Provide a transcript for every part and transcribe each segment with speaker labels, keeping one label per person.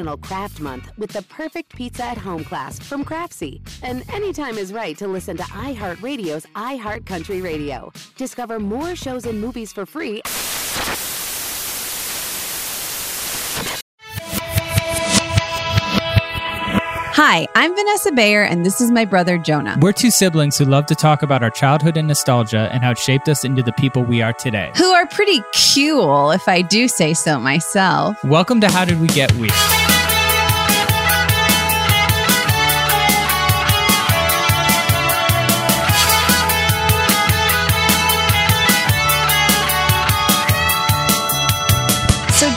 Speaker 1: National Craft Month with the perfect pizza at home class from Craftsy. And anytime is right to listen to iHeartRadio's iHeartCountry Radio. Discover more shows and movies for free.
Speaker 2: Hi, I'm Vanessa Bayer, and this is my brother Jonah.
Speaker 3: We're two siblings who love to talk about our childhood and nostalgia and how it shaped us into the people we are today.
Speaker 2: Who are pretty cool, if I do say so myself.
Speaker 3: Welcome to How Did We Get Weird?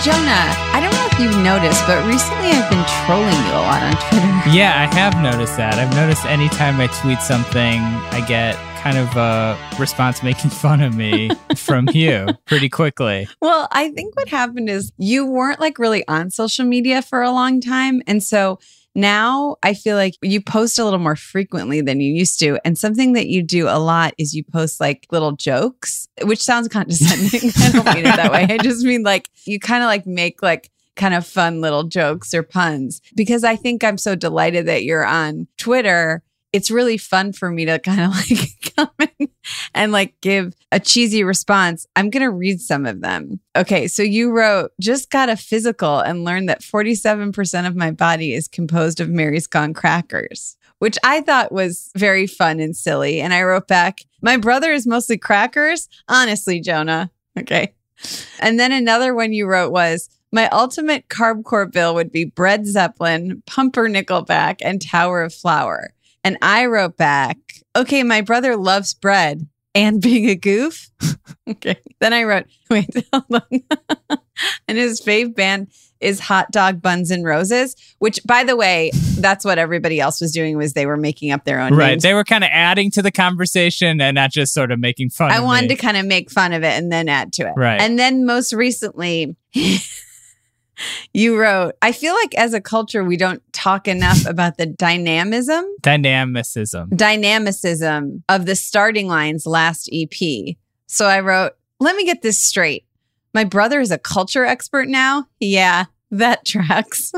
Speaker 2: Jonah, I don't know if you've noticed, but recently I've been trolling you a lot on Twitter.
Speaker 3: Yeah, I have noticed that. I've noticed anytime I tweet something, I get kind of a response making fun of me from you pretty quickly.
Speaker 2: Well, I think what happened is you weren't like really on social media for a long time. And so now I feel like you post a little more frequently than you used to. And something that you do a lot is you post like little jokes, which sounds condescending. I don't mean it that way. I just mean like you kind of like make like kind of fun little jokes or puns because I think I'm so delighted that you're on Twitter. It's really fun for me to kind of like come in and like give a cheesy response. I'm going to read some of them. Okay. So you wrote, just got a physical and learned that 47% of my body is composed of Mary's Gone crackers, which I thought was very fun and silly. And I wrote back, my brother is mostly crackers. Honestly, Jonah. Okay. And then another one you wrote was, my ultimate carb core bill would be bread Zeppelin, pumper Nickelback, and Tower of Flour. And I wrote back, okay, my brother loves bread and being a goof. okay. Then I wrote, wait, hold on. and his fave band is Hot Dog Buns and Roses, which by the way, that's what everybody else was doing was they were making up their own
Speaker 3: Right.
Speaker 2: names.
Speaker 3: They were kind of adding to the conversation and not just sort of making fun
Speaker 2: I wanted
Speaker 3: me.
Speaker 2: to kind of make fun of it and then add to it.
Speaker 3: Right.
Speaker 2: And then most recently, you wrote, I feel like as a culture, we don't talk enough about the dynamism,
Speaker 3: Dynamicism.
Speaker 2: dynamicism of the starting lines last EP. So I wrote, let me get this straight. My brother is a culture expert now. Yeah, that tracks.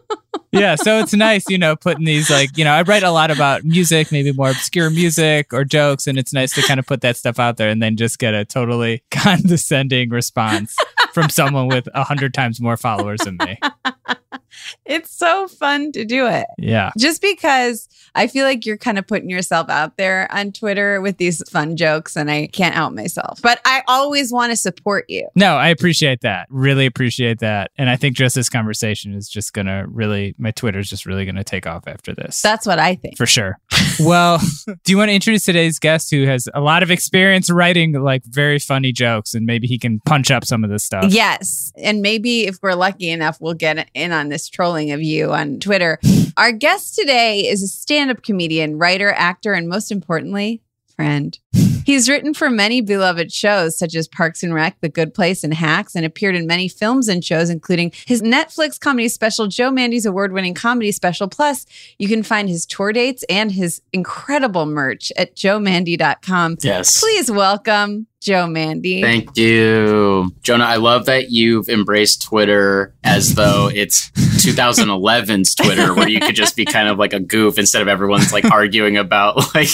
Speaker 3: yeah, so it's nice, you know, putting these like, you know, I write a lot about music, maybe more obscure music or jokes, and it's nice to kind of put that stuff out there and then just get a totally condescending response from someone with a hundred times more followers than me.
Speaker 2: It's so fun to do it.
Speaker 3: Yeah.
Speaker 2: Just because I feel like you're kind of putting yourself out there on Twitter with these fun jokes and I can't out myself. But I always want to support you.
Speaker 3: No, I appreciate that. Really appreciate that. And I think just this conversation is just going to really, my Twitter's just really going to take off after this.
Speaker 2: That's what I think.
Speaker 3: for sure. well, do you want to introduce today's guest who has a lot of experience writing like very funny jokes and maybe he can punch up some of this stuff?
Speaker 2: Yes. And maybe if we're lucky enough, we'll get in on this trolling of you on Twitter. Our guest today is a stand up comedian, writer, actor, and most importantly, friend. He's written for many beloved shows such as Parks and Rec, The Good Place, and Hacks, and appeared in many films and shows, including his Netflix comedy special, Joe Mande's award winning comedy special. Plus, you can find his tour dates and his incredible merch at joemande.com.
Speaker 4: Yes.
Speaker 2: Please welcome Joe Mande.
Speaker 4: Thank you. Jonah, I love that you've embraced Twitter as though it's 2011's Twitter, where you could just be kind of like a goof instead of everyone's like arguing about like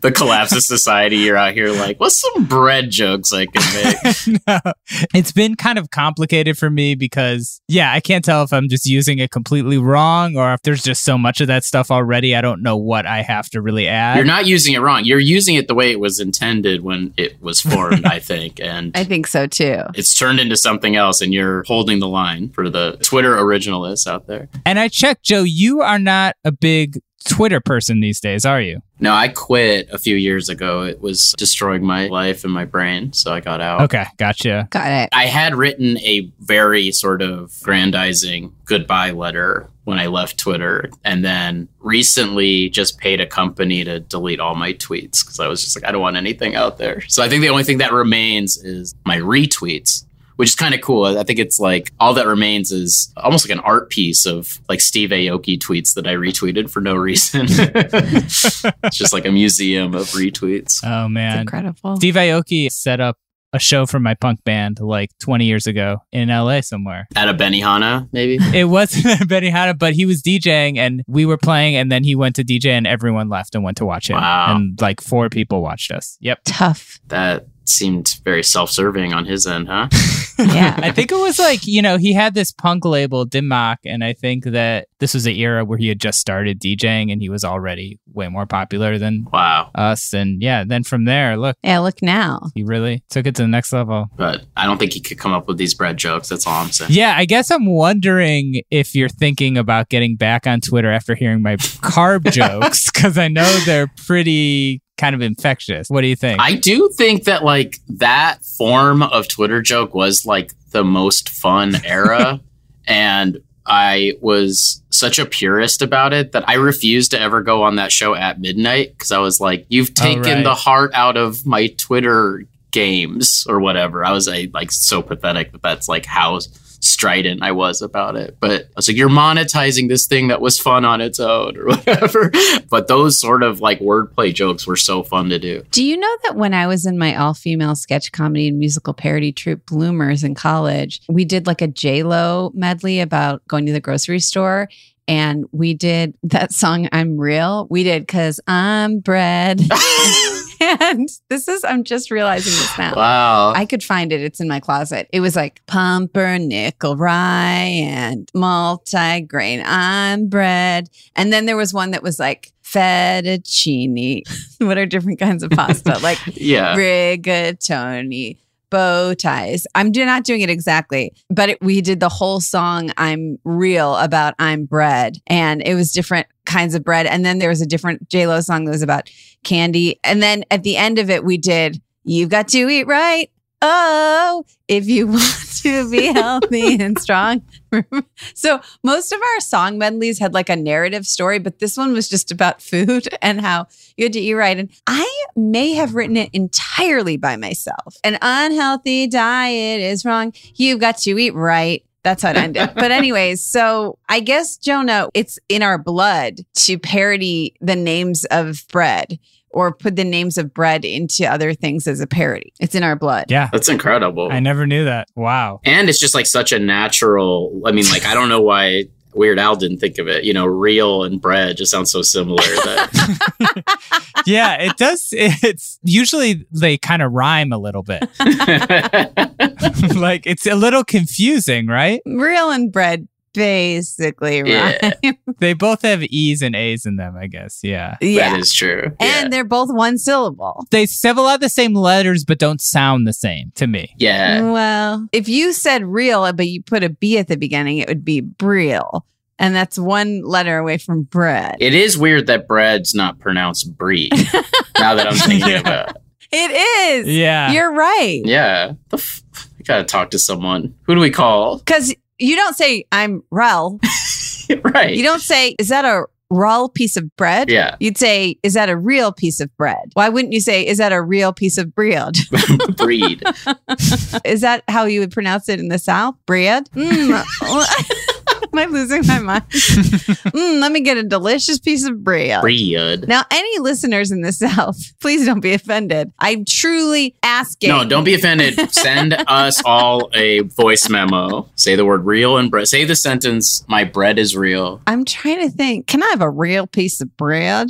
Speaker 4: the collapse of society. You're out here like, what's some bread jokes I can make?
Speaker 3: no, it's been kind of complicated for me because, yeah, I can't tell if I'm just using it completely wrong or if there's just so much of that stuff already. I don't know what I have to really add.
Speaker 4: You're not using it wrong. You're using it the way it was intended when it was formed, I think. And
Speaker 2: I think so too.
Speaker 4: it's turned into something else, and you're holding the line for the Twitter originalists out there.
Speaker 3: and I checked, Joe, you are not a big Twitter person these days, are you?
Speaker 4: No, I quit a few years ago. It was destroying my life and my brain, so I got out.
Speaker 3: Okay, gotcha.
Speaker 2: Got it.
Speaker 4: I had written a very sort of grandizing goodbye letter when I left Twitter, and then recently just paid a company to delete all my tweets because I was just like, I don't want anything out there. So I think the only thing that remains is my retweets. Which is kind of cool. I think it's like all that remains is almost like an art piece of like Steve Aoki tweets that I retweeted for no reason. it's just like a museum of retweets.
Speaker 3: Oh,
Speaker 2: It's
Speaker 3: man.
Speaker 2: incredible.
Speaker 3: Steve Aoki set up a show for my punk band like 20 years ago in LA somewhere.
Speaker 4: At a Benihana, maybe?
Speaker 3: It wasn't Benihana, but he was DJing and we were playing and then he went to DJ and everyone left and went to watch him.
Speaker 4: Wow.
Speaker 3: And like four people watched us. Yep.
Speaker 2: Tough.
Speaker 4: That seemed very self-serving on his end, huh?
Speaker 2: Yeah.
Speaker 3: I think it was like, you know, he had this punk label, Dim Mak, and I think that this was the era where he had just started DJing and he was already way more popular than
Speaker 4: Wow.
Speaker 3: us. And yeah, then from there, look,
Speaker 2: yeah, look now.
Speaker 3: he really took it to the next level.
Speaker 4: But I don't think he could come up with these bread jokes. That's all I'm saying.
Speaker 3: Yeah, I guess I'm wondering if you're thinking about getting back on Twitter after hearing my carb jokes, because I know they're pretty kind of infectious. What do you think?
Speaker 4: I do think that like that form of Twitter joke was like the most fun era. and I was such a purist about it that I refused to ever go on that show at midnight because I was like, you've
Speaker 3: Oh,
Speaker 4: taken
Speaker 3: right.
Speaker 4: the heart out of my Twitter games or whatever. I was I, like so pathetic that that's like how strident I was about it. But I was like, you're monetizing this thing that was fun on its own or whatever. but those sort of like wordplay jokes were so fun to do.
Speaker 2: Do you know that when I was in my all female sketch comedy and musical parody troupe Bloomers in college, we did like a J Lo medley about going to the grocery store. And we did that song, I'm Real. We did because I'm bread. and this is, I'm just realizing this now.
Speaker 4: Wow.
Speaker 2: I could find it. It's in my closet. It was like pumpernickel rye and multigrain on bread. And then there was one that was like fettuccine. what are different kinds of pasta? Like
Speaker 4: yeah.
Speaker 2: rigatoni, bow ties. I'm do- not doing it exactly, but it, we did the whole song I'm real about I'm bread and it was different kinds of bread. And then there was a different J-Lo song that was about candy. And then at the end of it, we did You've Got to Eat Right. Oh, if you want to be healthy and strong. so most of our song medleys had like a narrative story, but this one was just about food and how you had to eat right. And I may have written it entirely by myself. An unhealthy diet is wrong. You've got to eat right. That's how it ended. but anyways, so I guess Jonah, it's in our blood to parody the names of bread or put the names of bread into other things as a parody. It's in our blood.
Speaker 3: yeah.
Speaker 4: That's incredible.
Speaker 3: I never knew that. Wow.
Speaker 4: and it's just like such a natural I mean, like I don't know why Weird Al didn't think of it. You know, real and bread just sounds so similar that
Speaker 3: Yeah, it does. It's usually they kind of rhyme a little bit. like it's a little confusing, right?
Speaker 2: Real and bread basically right.
Speaker 4: Yeah.
Speaker 3: They both have E's and A's in them, I guess. Yeah.
Speaker 2: Yeah.
Speaker 4: That is true.
Speaker 2: and they're both one syllable.
Speaker 3: They have a lot of the same letters, but don't sound the same to me.
Speaker 4: yeah. yeah.
Speaker 2: Well, if you said real, but you put a B at the beginning, it would be Briel. And that's one letter away from bread.
Speaker 4: It is weird that bread's not pronounced brie. now that I'm thinking
Speaker 3: Yeah.
Speaker 4: about it.
Speaker 2: It is.
Speaker 3: Yeah.
Speaker 2: You're right.
Speaker 4: Yeah. The f- I gotta talk to someone. Who do we call?
Speaker 2: Because you don't say, I'm Rel.
Speaker 4: right.
Speaker 2: You don't say, is that a raw piece of bread?
Speaker 4: Yeah.
Speaker 2: You'd say, is that a real piece of bread? Why wouldn't you say, is that a real piece of bread?
Speaker 4: Breed.
Speaker 2: is that how you would pronounce it in the South? Bread? Mm. Am I losing my mind? Mm, let me get a delicious piece of bread.
Speaker 4: Breed.
Speaker 2: Now, any listeners in the South, please don't be offended. I'm truly asking.
Speaker 4: No, don't be offended. Send us all a voice memo. Say the word real and bread. Say the sentence, my bread is real.
Speaker 2: I'm trying to think. Can I have a real piece of bread?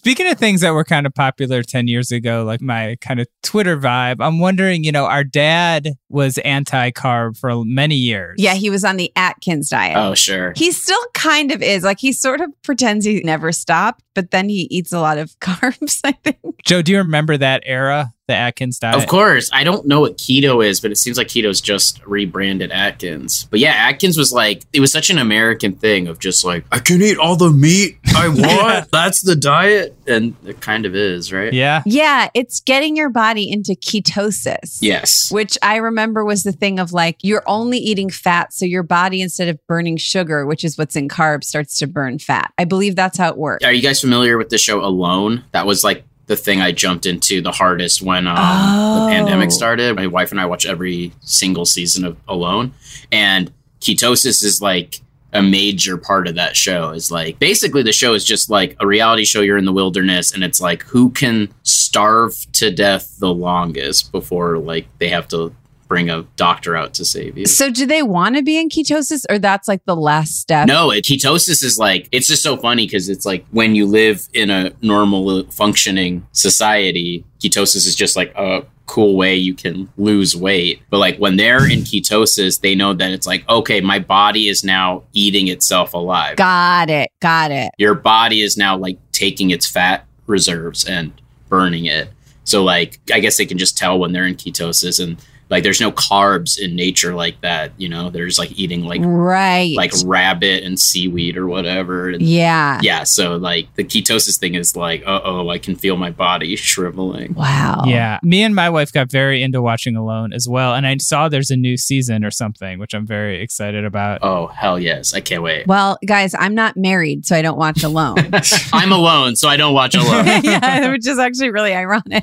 Speaker 3: Speaking of things that were kind of popular 10 years ago, like my kind of Twitter vibe, I'm wondering, you know, our dad was anti carb for many years.
Speaker 2: Yeah, he was on the Atkins diet.
Speaker 4: Oh, sure.
Speaker 2: He still kind of is. Like he sort of pretends he never stopped, but then he eats a lot of carbs, I think.
Speaker 3: Joe, do you remember that era, the Atkins diet?
Speaker 4: Of course. I don't know what keto is, but it seems like keto's just rebranded Atkins. But yeah, Atkins was like, it was such an American thing of just like, I can eat all the meat I want. That's the diet. And it kind of is, right?
Speaker 3: Yeah.
Speaker 2: Yeah, it's getting your body into ketosis.
Speaker 4: Yes.
Speaker 2: Which I remember was the thing of like, you're only eating fat. So your body, instead of burning sugar, which is what's in carbs, starts to burn fat. I believe that's how it works.
Speaker 4: Are you guys familiar with the show Alone? That was like the thing I jumped into the hardest when um,
Speaker 2: Oh.
Speaker 4: the pandemic started. My wife and I watch every single season of Alone, and ketosis is like a major part of that show. Is like basically the show is just like a reality show. You're in the wilderness, and it's like who can starve to death the longest before like they have to bring a doctor out to save you.
Speaker 2: So do they want to be in ketosis or that's like the last step?
Speaker 4: No, it, ketosis is like it's just so funny because it's like when you live in a normal uh, functioning society, ketosis is just like a cool way you can lose weight. But like when they're in ketosis, they know that it's like okay, my body is now eating itself alive.
Speaker 2: Got it. Got it.
Speaker 4: Your body is now like taking its fat reserves and burning it. So like I guess they can just tell when they're in ketosis and like there's no carbs in nature like that, you know. They're just like eating like
Speaker 2: right.
Speaker 4: like rabbit and seaweed or whatever. And
Speaker 2: yeah.
Speaker 4: yeah, so like the ketosis thing is like, uh oh, I can feel my body shriveling.
Speaker 2: Wow.
Speaker 3: Yeah. Me and my wife got very into watching Alone as well. And I saw there's a new season or something, which I'm very excited about.
Speaker 4: Oh hell yes, I can't wait.
Speaker 2: Well, guys, I'm not married, so I don't watch alone.
Speaker 4: I'm alone, so I don't watch alone.
Speaker 2: yeah, which is actually really ironic.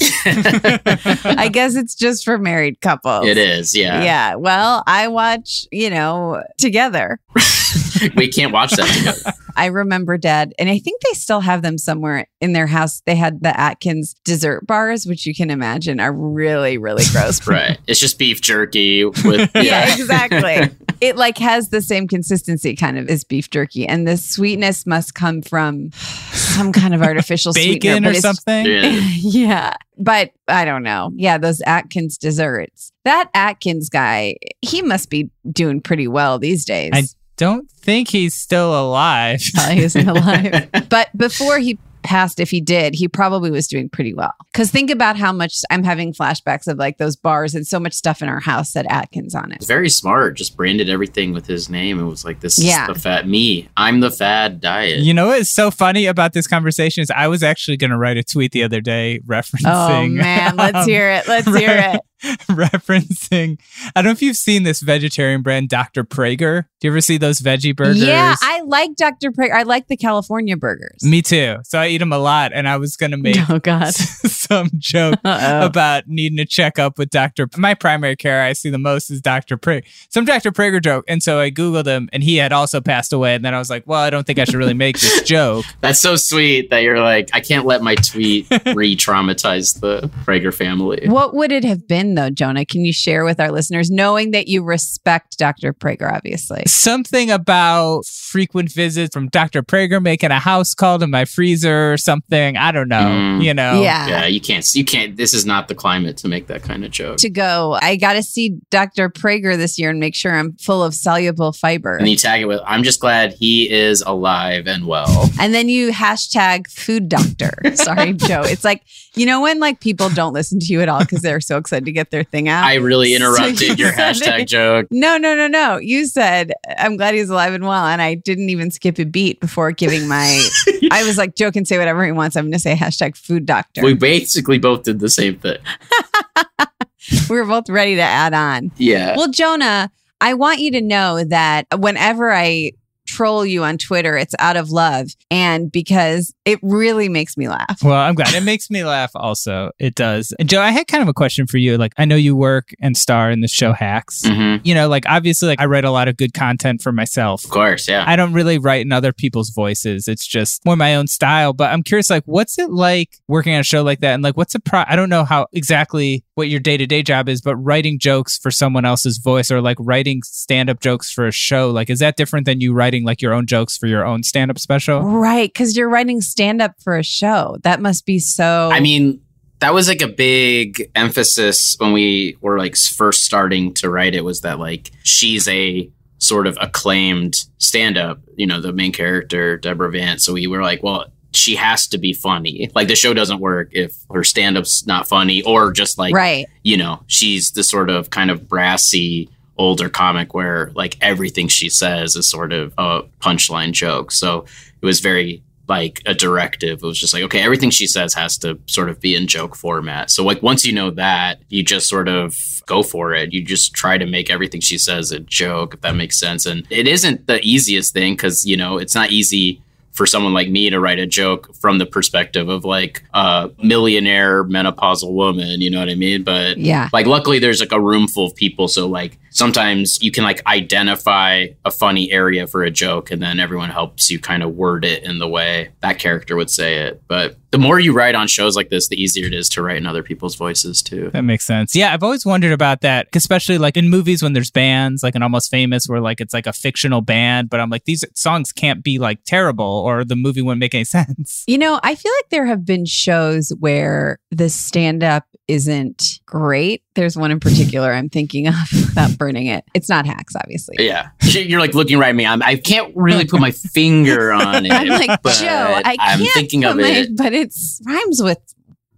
Speaker 2: I guess it's just for married couples.
Speaker 4: It is, yeah.
Speaker 2: Yeah. Well, I watch, you know, together.
Speaker 4: we can't watch that together.
Speaker 2: I remember dad, and I think they still have them somewhere in their house. They had the Atkins dessert bars, which you can imagine are really, really gross.
Speaker 4: right. It's just beef jerky with
Speaker 2: yeah,
Speaker 4: yeah.
Speaker 2: exactly. It like has the same consistency kind of as beef jerky, and the sweetness must come from some kind of artificial sweetener,
Speaker 3: Bacon
Speaker 2: but
Speaker 3: or something?
Speaker 4: Yeah.
Speaker 2: yeah, but I don't know. Yeah, those Atkins desserts. That Atkins guy, he must be doing pretty well these days.
Speaker 3: I don't think he's still alive.
Speaker 2: Probably isn't alive. but before he passed, if he did, he probably was doing pretty well. Because think about how much I'm having flashbacks of like those bars and so much stuff in our house said Atkins on it.
Speaker 4: Very smart. Just branded everything with his name. It was like this
Speaker 2: Yeah.
Speaker 4: is the fat me. I'm the fad diet.
Speaker 3: You know what's so funny about this conversation is I was actually going to write a tweet the other day referencing.
Speaker 2: Oh man, let's
Speaker 3: um,
Speaker 2: hear it. Let's hear it.
Speaker 3: referencing. I don't know if you've seen this vegetarian brand, Dr. Praeger. Do you ever see those veggie burgers?
Speaker 2: Yeah, I like Dr. Praeger. I like the California burgers.
Speaker 3: Me too. So I eat them a lot, and I was going to make
Speaker 2: Oh God.
Speaker 3: some joke
Speaker 2: Uh-oh.
Speaker 3: about needing to check up with Dr. My primary care I see the most is Dr. Praeger. Some Dr. Praeger joke. And so I Googled him and he had also passed away. And then I was like, well, I don't think I should really make this joke.
Speaker 4: That's so sweet that you're like, I can't let my tweet re traumatize the Praeger family.
Speaker 2: What would it have been end, though, Jonah? Can you share with our listeners, knowing that you respect Dr. Praeger, obviously?
Speaker 3: Something about frequent visits from Dr. Praeger making a house call to my freezer or something. I don't know.
Speaker 4: Mm.
Speaker 3: You know?
Speaker 2: Yeah.
Speaker 4: Yeah, you can't. You can't. This is not the climate to make that kind of joke.
Speaker 2: To go, I got to see Dr. Praeger this year and make sure I'm full of soluble fiber.
Speaker 4: And you tag it with, "I'm just glad he is alive and well."
Speaker 2: And then you hashtag food doctor. Sorry, Joe. It's like, you know, when like people don't listen to you at all because they're so excited to get their thing out.
Speaker 4: I really
Speaker 2: So
Speaker 4: interrupted
Speaker 2: you
Speaker 4: your hashtag
Speaker 2: it.
Speaker 4: joke.
Speaker 2: No, no, no, no. You said, I'm glad he's alive and well. And I didn't even skip a beat before giving my. I was like, Joe can say whatever he wants. I'm going to say hashtag food doctor.
Speaker 4: We basically both did the same thing.
Speaker 2: we were both ready to add on.
Speaker 4: Yeah.
Speaker 2: Well, Jonah, I want you to know that whenever I troll you on Twitter, it's out of love and because it really makes me laugh.
Speaker 3: Well, I'm glad. It makes me laugh also. It does. And Joe, I had kind of a question for you. Like, I know you work and star in the show Hacks.
Speaker 4: Mhm.
Speaker 3: You know, like, obviously, like, I write a lot of good content for myself.
Speaker 4: Of course, yeah.
Speaker 3: I don't really write in other people's voices. It's just more my own style. But I'm curious, like, what's it like working on a show like that? And like, what's a pro? I don't know how exactly what your day to day job is, but writing jokes for someone else's voice or like writing stand up jokes for a show, like, is that different than you writing like your own jokes for your own stand up special?
Speaker 2: Right. Because you're writing stand up for a show. That must be so.
Speaker 4: I mean, that was like a big emphasis when we were like first starting to write it was that like she's a sort of acclaimed stand up, you know, the main character, Deborah Vance. So we were like, well, she has to be funny. Like the show doesn't work if her stand up's not funny or just like,
Speaker 2: right.
Speaker 4: you know, she's the sort of kind of brassy older comic where like everything she says is sort of a punchline joke. So it was very like a directive. It was just like, okay, everything she says has to sort of be in joke format. So like once you know that, you just sort of go for it. You just try to make everything she says a joke, if that makes sense. And it isn't the easiest thing because, you know, it's not easy for someone like me to write a joke from the perspective of like a millionaire menopausal woman, you know what I mean? But
Speaker 2: Yeah.
Speaker 4: like luckily there's like a room full of people so like sometimes you can like identify a funny area for a joke and then everyone helps you kind of word it in the way that character would say it but the more you write on shows like this the easier it is to write in other people's voices too
Speaker 3: That makes sense. Yeah, I've always wondered about that, especially like in movies when there's bands, like an Almost Famous, where like it's like a fictional band, but I'm like, these songs can't be like terrible or the movie wouldn't make any sense.
Speaker 2: You know, I feel like there have been shows where the stand up isn't great. There's one in particular I'm thinking of without burning it. It's not hacks, obviously.
Speaker 4: yeah you're like looking right at me I'm, i can't really put my finger on it
Speaker 2: I'm like,
Speaker 4: but
Speaker 2: Joe, I
Speaker 4: i'm
Speaker 2: can't
Speaker 4: thinking of
Speaker 2: my-
Speaker 4: it
Speaker 2: but it's rhymes with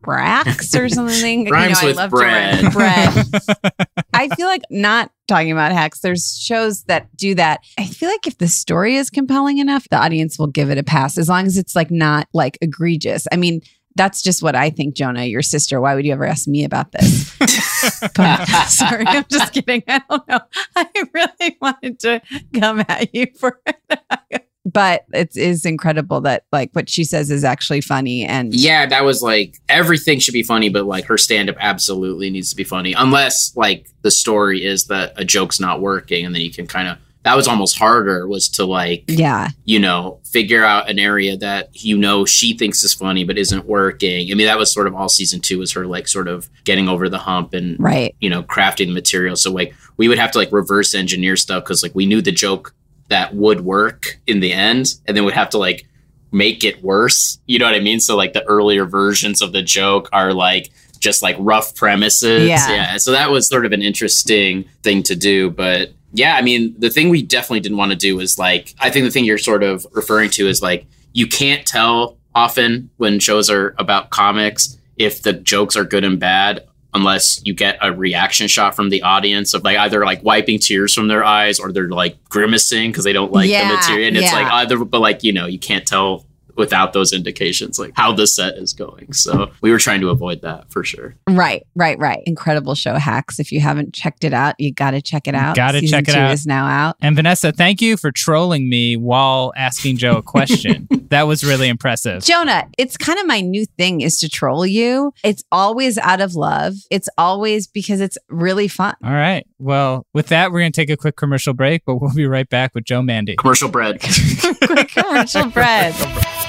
Speaker 2: brax or something. You
Speaker 4: Rhymes
Speaker 2: know,
Speaker 4: with
Speaker 2: I love to
Speaker 4: bread.
Speaker 2: bread. I feel like not talking about hacks. There's shows that do that. I feel like if the story is compelling enough, the audience will give it a pass as long as it's like not like egregious. I mean, that's just what I think, Jonah, your sister. Why would you ever ask me about this? But- sorry, I'm just kidding. I don't know. I really wanted to come at you for it. But it is incredible that like what she says is actually funny and
Speaker 4: yeah, that was like everything should be funny, but like her stand up absolutely needs to be funny, unless like the story is that a joke's not working, and then you can kind of. That was almost harder was to like
Speaker 2: yeah.
Speaker 4: you know figure out an area that you know she thinks is funny but isn't working. I mean that was sort of all season two was her like sort of getting over the hump and
Speaker 2: Right.
Speaker 4: you know crafting the material. So like we would have to like reverse engineer stuff because like we knew the joke that would work in the end, and then we'd have to like make it worse. You know what I mean? So like the earlier versions of the joke are like just like rough premises.
Speaker 2: Yeah.
Speaker 4: So that was sort of an interesting thing to do. But yeah, I mean, the thing we definitely didn't want to do is like, I think the thing you're sort of referring to is like, you can't tell often when shows are about comics if the jokes are good and bad unless you get a reaction shot from the audience of like either like wiping tears from their eyes or they're like grimacing because they don't like
Speaker 2: Yeah,
Speaker 4: the material. And it's
Speaker 2: yeah.
Speaker 4: like either, but like, you know, you can't tell without those indications like how the set is going. So we were trying to avoid that for sure.
Speaker 2: Right, right, right. Incredible show hacks. If you haven't checked it out, you got to check it out.
Speaker 3: Gotta check it
Speaker 2: two
Speaker 3: out.
Speaker 2: Is now out.
Speaker 3: And Vanessa, thank you for trolling me while asking Joe a question. that was really impressive.
Speaker 2: Jonah, it's kind of my new thing is to troll you. It's always out of love. It's always because it's really fun.
Speaker 3: All right. Well, with that, we're going to take a quick commercial break, but we'll be right back with Joe Mande.
Speaker 4: Commercial bread.
Speaker 2: Quick commercial bread.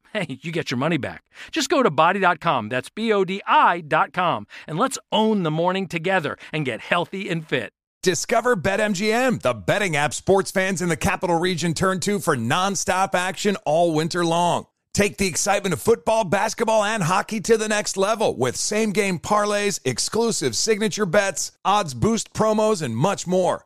Speaker 5: hey, you get your money back. Just go to bodi.com, that's B O D I.com, and let's own the morning together and get healthy and fit.
Speaker 6: Discover BetMGM, the betting app sports fans in the capital region turn to for nonstop action all winter long. Take the excitement of football, basketball, and hockey to the next level with same game parlays, exclusive signature bets, odds boost promos, and much more.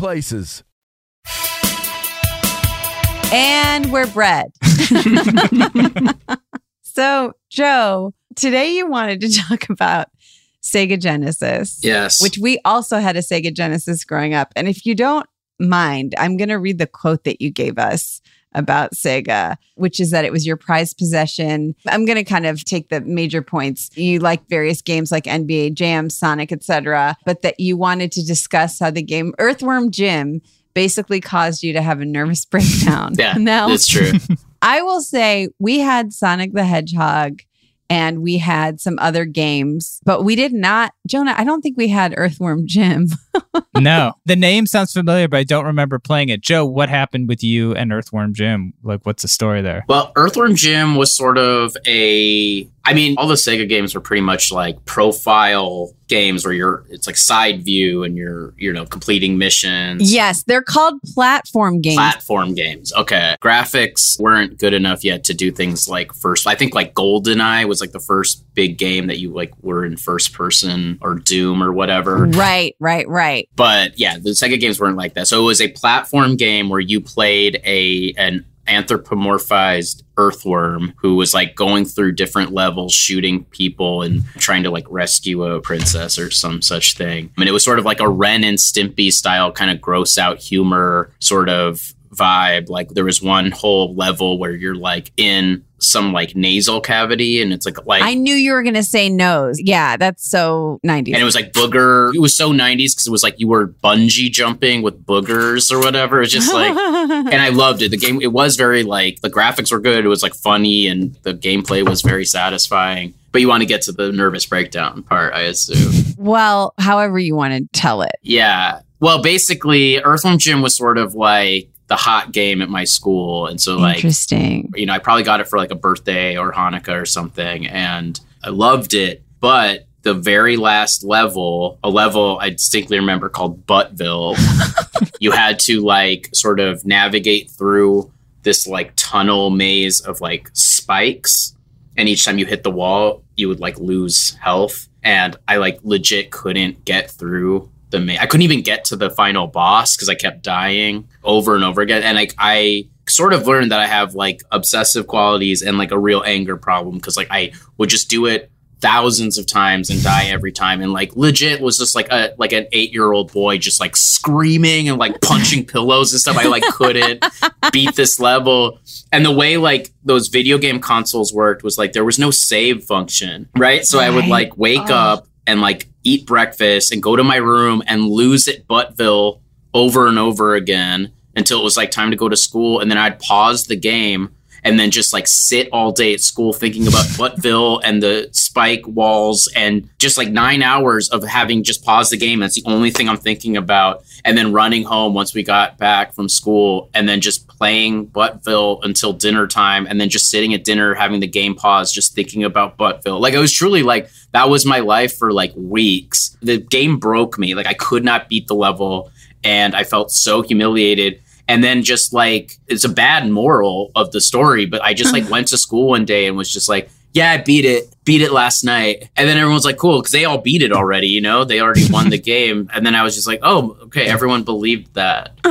Speaker 7: places.
Speaker 2: And we're bred. so, Joe, today you wanted to talk about Sega Genesis.
Speaker 4: Yes.
Speaker 2: Which we also had a Sega Genesis growing up. And if you don't mind, I'm going to read the quote that you gave us about Sega, which is that it was your prized possession. I'm going to kind of take the major points. You like various games like NBA Jam, Sonic, etc., but that you wanted to discuss how the game Earthworm Jim basically caused you to have a nervous breakdown.
Speaker 4: Yeah,
Speaker 2: now,
Speaker 4: that's true.
Speaker 2: I will say we had Sonic the Hedgehog and we had some other games, but we did not, Jonah, I don't think we had Earthworm Jim.
Speaker 3: no, the name sounds familiar, but I don't remember playing it. Joe, what happened with you and Earthworm Jim? Like, what's the story there?
Speaker 4: Well, Earthworm Jim was sort of a. I mean, all the Sega games were pretty much like profile games where you're it's like side view and you're you know completing missions.
Speaker 2: Yes, they're called platform games.
Speaker 4: Platform games. Okay. Graphics weren't good enough yet to do things like first I think like GoldenEye was like the first big game that you like were in first person or Doom or whatever.
Speaker 2: Right, right, right.
Speaker 4: But yeah, the Sega games weren't like that. So it was a platform game where you played a an anthropomorphized earthworm who was like going through different levels shooting people and trying to like rescue a princess or some such thing. I mean it was sort of like a Ren and Stimpy style kind of gross out humor sort of vibe. Like there was one whole level where you're like in some like nasal cavity and it's like like
Speaker 2: I knew you were to say nose. Yeah, that's so 90s.
Speaker 4: and it was like booger. It was so 90s because it was like you were bungee jumping with boogers or whatever. It's just like, and I loved it. The game, it was very like, the graphics were good. It was like funny and the gameplay was very satisfying. But you want to get to the nervous breakdown part, I assume.
Speaker 2: well, however you want to tell it.
Speaker 4: Yeah. Well, basically, Earthworm Jim was sort of like the hot game at my school. And so, like,
Speaker 2: Interesting.
Speaker 4: you know, I probably got it for like a birthday or Hanukkah or something, and I loved it. But the very last level, a level I distinctly remember called Buttville, you had to like sort of navigate through this like tunnel maze of like spikes. And each time you hit the wall, you would like lose health. And I like legit couldn't get through the maze. I couldn't even get to the final boss because I kept dying over and over again. And like I sort of learned that I have like obsessive qualities and like a real anger problem because like I would just do it thousands of times and die every time and like legit was just like a like an eight year old boy just like screaming and like punching pillows and stuff i like couldn't beat this level and the way like those video game consoles worked was like there was no save function right so i would like wake
Speaker 2: Oh.
Speaker 4: up and like eat breakfast and go to my room and lose at buttville over and over again until it was like time to go to school and then i'd pause the game and then just like sit all day at school thinking about Buttville and the spike walls and just like nine hours of having just paused the game. That's the only thing I'm thinking about. And then running home once we got back from school and then just playing Buttville until dinner time and then just sitting at dinner having the game pause, just thinking about Buttville. Like it was truly like that was my life for like weeks. The game broke me. Like I could not beat the level and I felt so humiliated and then just like it's a bad moral of the story but i just like went to school one day and was just like yeah i beat it beat it last night and then everyone's like cool because they all beat it already you know they already won the game and then i was just like oh okay everyone believed that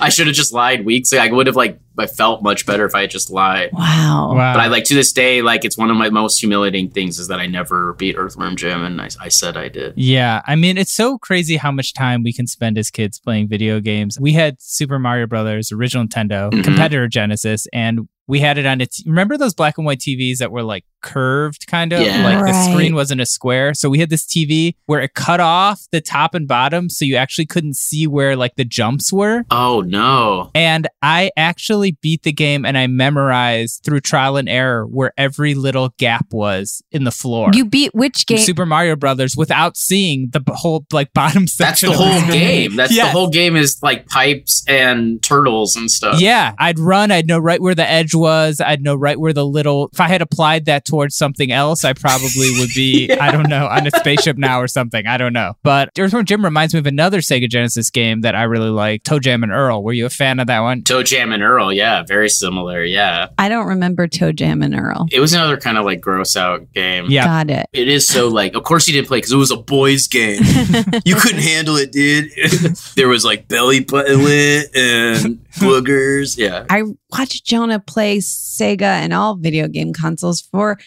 Speaker 4: i should have just lied weeks ago i would have like i felt much better if i had just lied
Speaker 2: Wow.
Speaker 4: but I like to this day, like it's one of my most humiliating things is that I never beat Earthworm Jim, and I, I said I did.
Speaker 3: Yeah, I mean, it's so crazy how much time we can spend as kids playing video games. We had Super Mario Brothers, original Nintendo,
Speaker 4: Mhm.
Speaker 3: competitor Genesis, and we had it on its. Remember those black and white TVs that were like curved, kind of
Speaker 4: Yeah.
Speaker 3: like the screen wasn't a square. So we had this TV where it cut off the top and bottom, so you actually couldn't see where like the jumps were.
Speaker 4: Oh no!
Speaker 3: And I actually beat the game and I memorized through trial and error where every little gap was in the floor.
Speaker 2: You beat which game?
Speaker 3: Super Mario Brothers without seeing the whole like bottom section.
Speaker 4: That's the
Speaker 3: of
Speaker 4: whole
Speaker 3: screen.
Speaker 4: game. That's
Speaker 3: Yes.
Speaker 4: the whole game is like pipes and turtles and stuff.
Speaker 3: Yeah, I'd run. I'd know right where the edge was. I'd know right where the little. If I had applied that towards something else, I probably would be. I don't know on a spaceship now or something. I don't know. But Earthworm Jim reminds me of another Sega Genesis game that I really like, ToeJam and Earl. Were you a fan of that one?
Speaker 4: ToeJam and Earl, yeah, very similar. Yeah,
Speaker 2: I don't remember ToeJam and Earl.
Speaker 4: it was another kind of like gross out game.
Speaker 3: Yeah.
Speaker 2: Got it.
Speaker 4: It is so like, of course you didn't play because it was a boys' game. you couldn't handle it, dude. there was like belly button lit and boogers. Yeah.
Speaker 2: I watched Jonah play Sega and all video game consoles for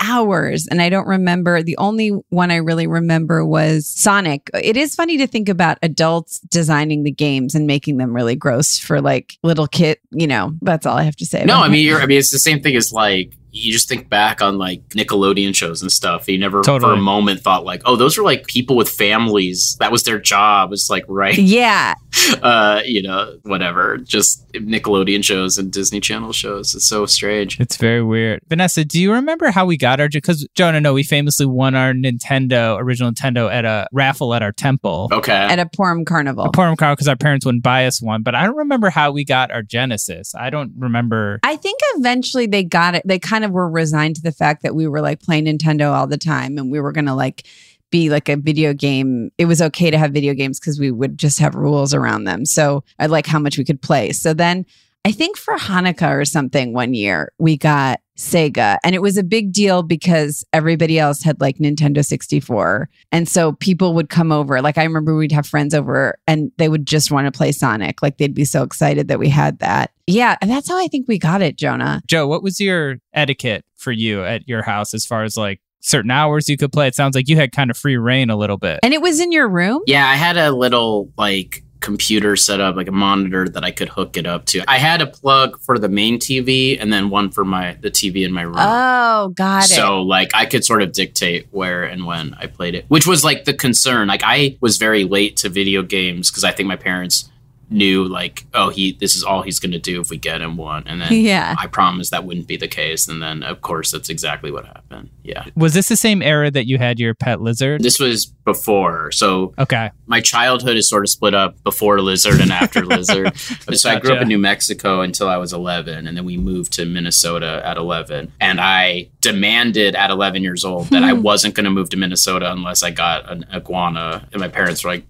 Speaker 2: hours and I don't remember the only one I really remember was Sonic. It is funny to think about adults designing the games and making them really gross for like little kid, you know. That's all I have to say.
Speaker 4: No, I mean, you're, I mean, it's the same thing as like you just think back on like Nickelodeon shows and stuff. You never for a moment thought like, oh, those are like people with families. That was their job. It's like right,
Speaker 2: Yeah.
Speaker 4: uh, you know, whatever. Just Nickelodeon shows and Disney Channel shows. It's so strange.
Speaker 3: It's very weird. Vanessa, do you remember how we got our? Because Jonah, no, we famously won our Nintendo, original Nintendo, at a raffle at our temple.
Speaker 4: Okay.
Speaker 2: At a Purim carnival.
Speaker 3: A Purim car because our parents wouldn't buy us one, but I don't remember how we got our Genesis. I don't remember.
Speaker 2: I think eventually they got it. They kind of were resigned to the fact that we were like playing Nintendo all the time and we were going to like be like a video game. It was okay to have video games because we would just have rules around them. So I like how much we could play. So then I think for Hanukkah or something one year, we got Sega. And it was a big deal because everybody else had like Nintendo 64. And so people would come over. Like I remember we'd have friends over and they would just want to play Sonic. Like they'd be so excited that we had that. Yeah. And that's how I think we got it, Jonah.
Speaker 3: Joe, what was your etiquette for you at your house as far as like certain hours you could play? It sounds like you had kind of free reign a little bit.
Speaker 2: And it was in your room?
Speaker 4: Yeah, I had a little like computer set up, like a monitor that I could hook it up to. I had a plug for the main TV and then one for my the TV in my room.
Speaker 2: Oh, got it.
Speaker 4: So like I could sort of dictate where and when I played it, which was like the concern. Like I was very late to video games because I think my parents knew like oh he this is all he's going to do if we get him one and then
Speaker 2: Yeah.
Speaker 4: I promised that wouldn't be the case and then of course that's exactly what happened. Yeah.
Speaker 3: Was this the same era that you had your pet lizard?
Speaker 4: This was before. So
Speaker 3: okay.
Speaker 4: my childhood is sort of split up before lizard and after lizard. So I grew up in New Mexico until I was 11, and then we moved to Minnesota at 11. And I demanded at 11 years old that I hmm. wasn't going to move to Minnesota unless I got an iguana. And my parents were like,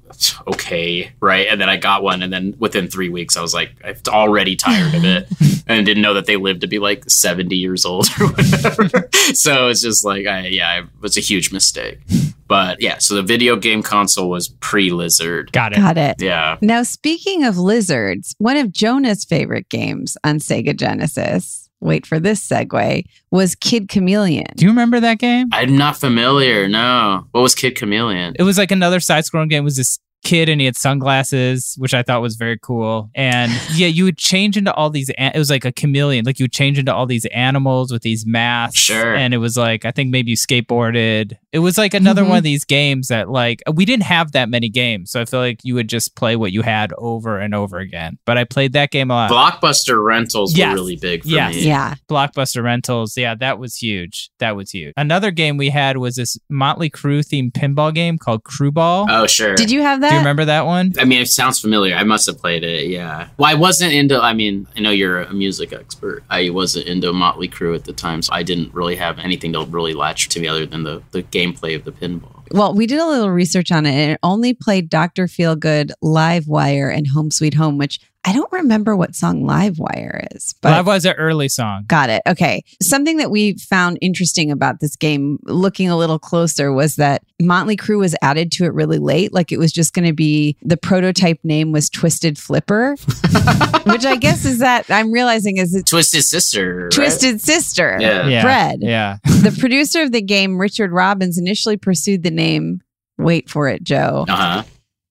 Speaker 4: okay, right. And then I got one, and then within three weeks, I was like, I'm already tired of it, and didn't know that they lived to be like 70 years old or whatever. so it's just like, I, yeah, it was a huge mistake. But yeah, so the video game console was pre Lizard.
Speaker 3: Got it.
Speaker 2: Got it.
Speaker 4: Yeah.
Speaker 2: Now, speaking of lizards, one of Jonah's favorite games on Sega Genesis, wait for this segue, was Kid Chameleon.
Speaker 3: Do you remember that game?
Speaker 4: I'm not familiar. No. What was Kid Chameleon?
Speaker 3: It was like another side scrolling game. It was this kid and he had sunglasses, which I thought was very cool. And yeah, you would change into all these, an- it was like a chameleon. Like you would change into all these animals with these masks.
Speaker 4: Sure.
Speaker 3: And it was like, I think maybe you skateboarded. It was like another
Speaker 2: Mhm.
Speaker 3: one of these games that like, we didn't have that many games. So I feel like you would just play what you had over and over again. But I played that game a lot.
Speaker 4: Blockbuster rentals
Speaker 3: Yes.
Speaker 4: were really big for
Speaker 3: Yes.
Speaker 4: me.
Speaker 2: Yeah.
Speaker 3: Blockbuster rentals. Yeah, that was huge. That was huge. Another game we had was this Motley Crue themed pinball game called Crue Ball.
Speaker 4: Oh, sure.
Speaker 2: Did you have that?
Speaker 3: Do you remember that one?
Speaker 4: I mean, it sounds familiar. I must have played it. Yeah. Well, I wasn't into. I mean, I know you're a music expert. I wasn't into Motley Crue at the time, so I didn't really have anything to really latch to me other than the the gameplay of the pinball.
Speaker 2: Well, we did a little research on it and it only played Dr. Feelgood, Live Wire, and Home Sweet Home, which I don't remember what song Live Wire is. But
Speaker 3: That was an early song.
Speaker 2: Got it. Okay. Something that we found interesting about this game, looking a little closer, was that Motley Crue was added to it really late. Like it was just going to be the prototype name was Twisted Flipper, which I guess is that I'm realizing is it's
Speaker 4: Twisted Sister. right?
Speaker 2: Twisted Sister.
Speaker 4: Yeah.
Speaker 3: Yeah.
Speaker 2: Fred.
Speaker 3: Yeah.
Speaker 2: The producer of the game, Richard Robbins, initially pursued the name, wait for it, Joe,
Speaker 4: Uh huh.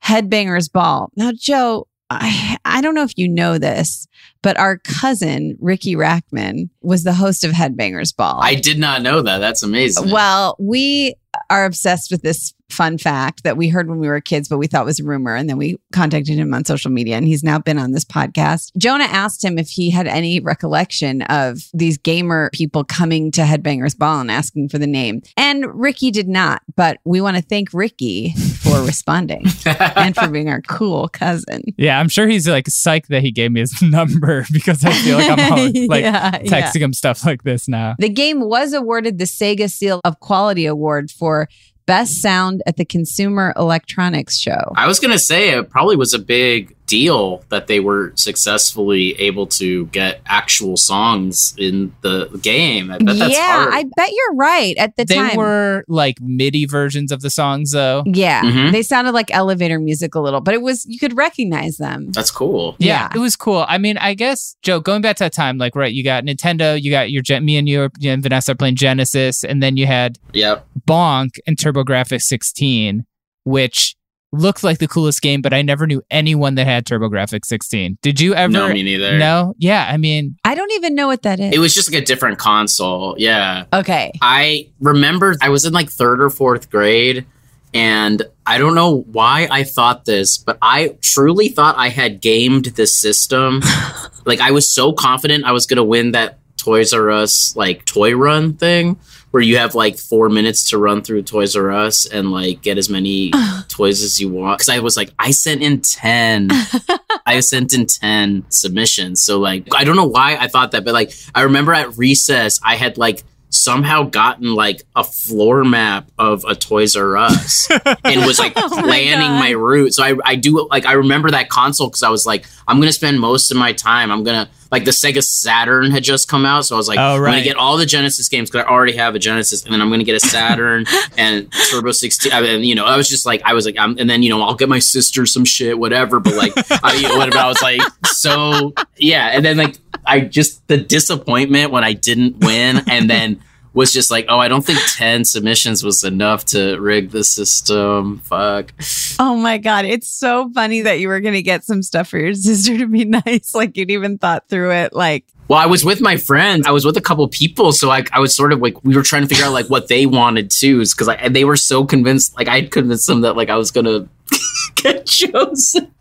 Speaker 2: Headbangers Ball. Now, Joe, I, I don't know if you know this, but our cousin, Riki Rachtman, was the host of Headbangers Ball.
Speaker 4: I did not know that. That's amazing.
Speaker 2: Well, we are obsessed with this fun fact that we heard when we were kids, but we thought was a rumor. And then we contacted him on social media, and he's now been on this podcast. Jonah asked him if he had any recollection of these gamer people coming to Headbangers Ball and asking for the name. And Riki did not, but we want to thank Riki for responding and for being our cool cousin.
Speaker 3: Yeah, I'm sure he's like psyched that he gave me his number because I feel like I'm always, like
Speaker 2: Yeah, yeah.
Speaker 3: texting him stuff like this now.
Speaker 2: The game was awarded the Sega Seal of Quality Award for Best Sound at the Consumer Electronics Show.
Speaker 4: I was gonna say it probably was a big deal that they were successfully able to get actual songs in the game. I bet that's
Speaker 2: yeah,
Speaker 4: hard.
Speaker 2: I bet you're right at the
Speaker 3: They
Speaker 2: time.
Speaker 3: They were like MIDI versions of the songs though.
Speaker 2: yeah,
Speaker 4: Mhm.
Speaker 2: they sounded like elevator music a little, but it was you could recognize them.
Speaker 4: that's cool.
Speaker 3: Yeah,
Speaker 2: Yeah.
Speaker 3: it was cool. I mean, I guess Joe, going back to that time, like right, you got Nintendo, you got your me and you and Vanessa are playing Genesis, and then you had
Speaker 4: Yep.
Speaker 3: Bonk and TurboGrafx 16, which looked like the coolest game, but I never knew anyone that had TurboGrafx 16. Did you ever?
Speaker 4: No, me neither.
Speaker 3: No, yeah. I mean,
Speaker 2: I don't even know what that is.
Speaker 4: It was just like a different console. Yeah.
Speaker 2: okay.
Speaker 4: I remember I was in like third or fourth grade, and I don't know why I thought this, but I truly thought I had gamed the system. like I was so confident I was gonna win that Toys R Us like toy run thing. Where you have like four minutes to run through Toys R Us and like get as many toys as you want. Because I was like, I sent in 10. I sent in 10 submissions. So, like, I don't know why I thought that, but like, I remember at recess, I had like somehow gotten like a floor map of a Toys R Us and was like
Speaker 2: Oh
Speaker 4: planning
Speaker 2: God.
Speaker 4: my route. So I, I do like I remember that console because I was like, I'm gonna spend most of my time. I'm gonna like the Sega Saturn had just come out, so I was like,
Speaker 3: Oh,
Speaker 4: I'm gonna get all the Genesis games because I already have a Genesis, and then I'm gonna get a Saturn and Turbo 16. I mean, you know, I was just like, I was like, I'm, and then you know, I'll get my sister some shit, whatever. But like, I, you know, whatever. I was like, so yeah, and then like, I just the disappointment when I didn't win, and then was just like, oh, I don't think 10 submissions was enough to rig the system. Fuck.
Speaker 2: Oh my God. It's so funny that you were going to get some stuff for your sister to be nice. Like you'd even thought through it. Like,
Speaker 4: Well, I was with my friends. I was with a couple people, so I, I was sort of like we were trying to figure out like what they wanted too, because they were so convinced. Like I convinced them that like I was gonna get chosen.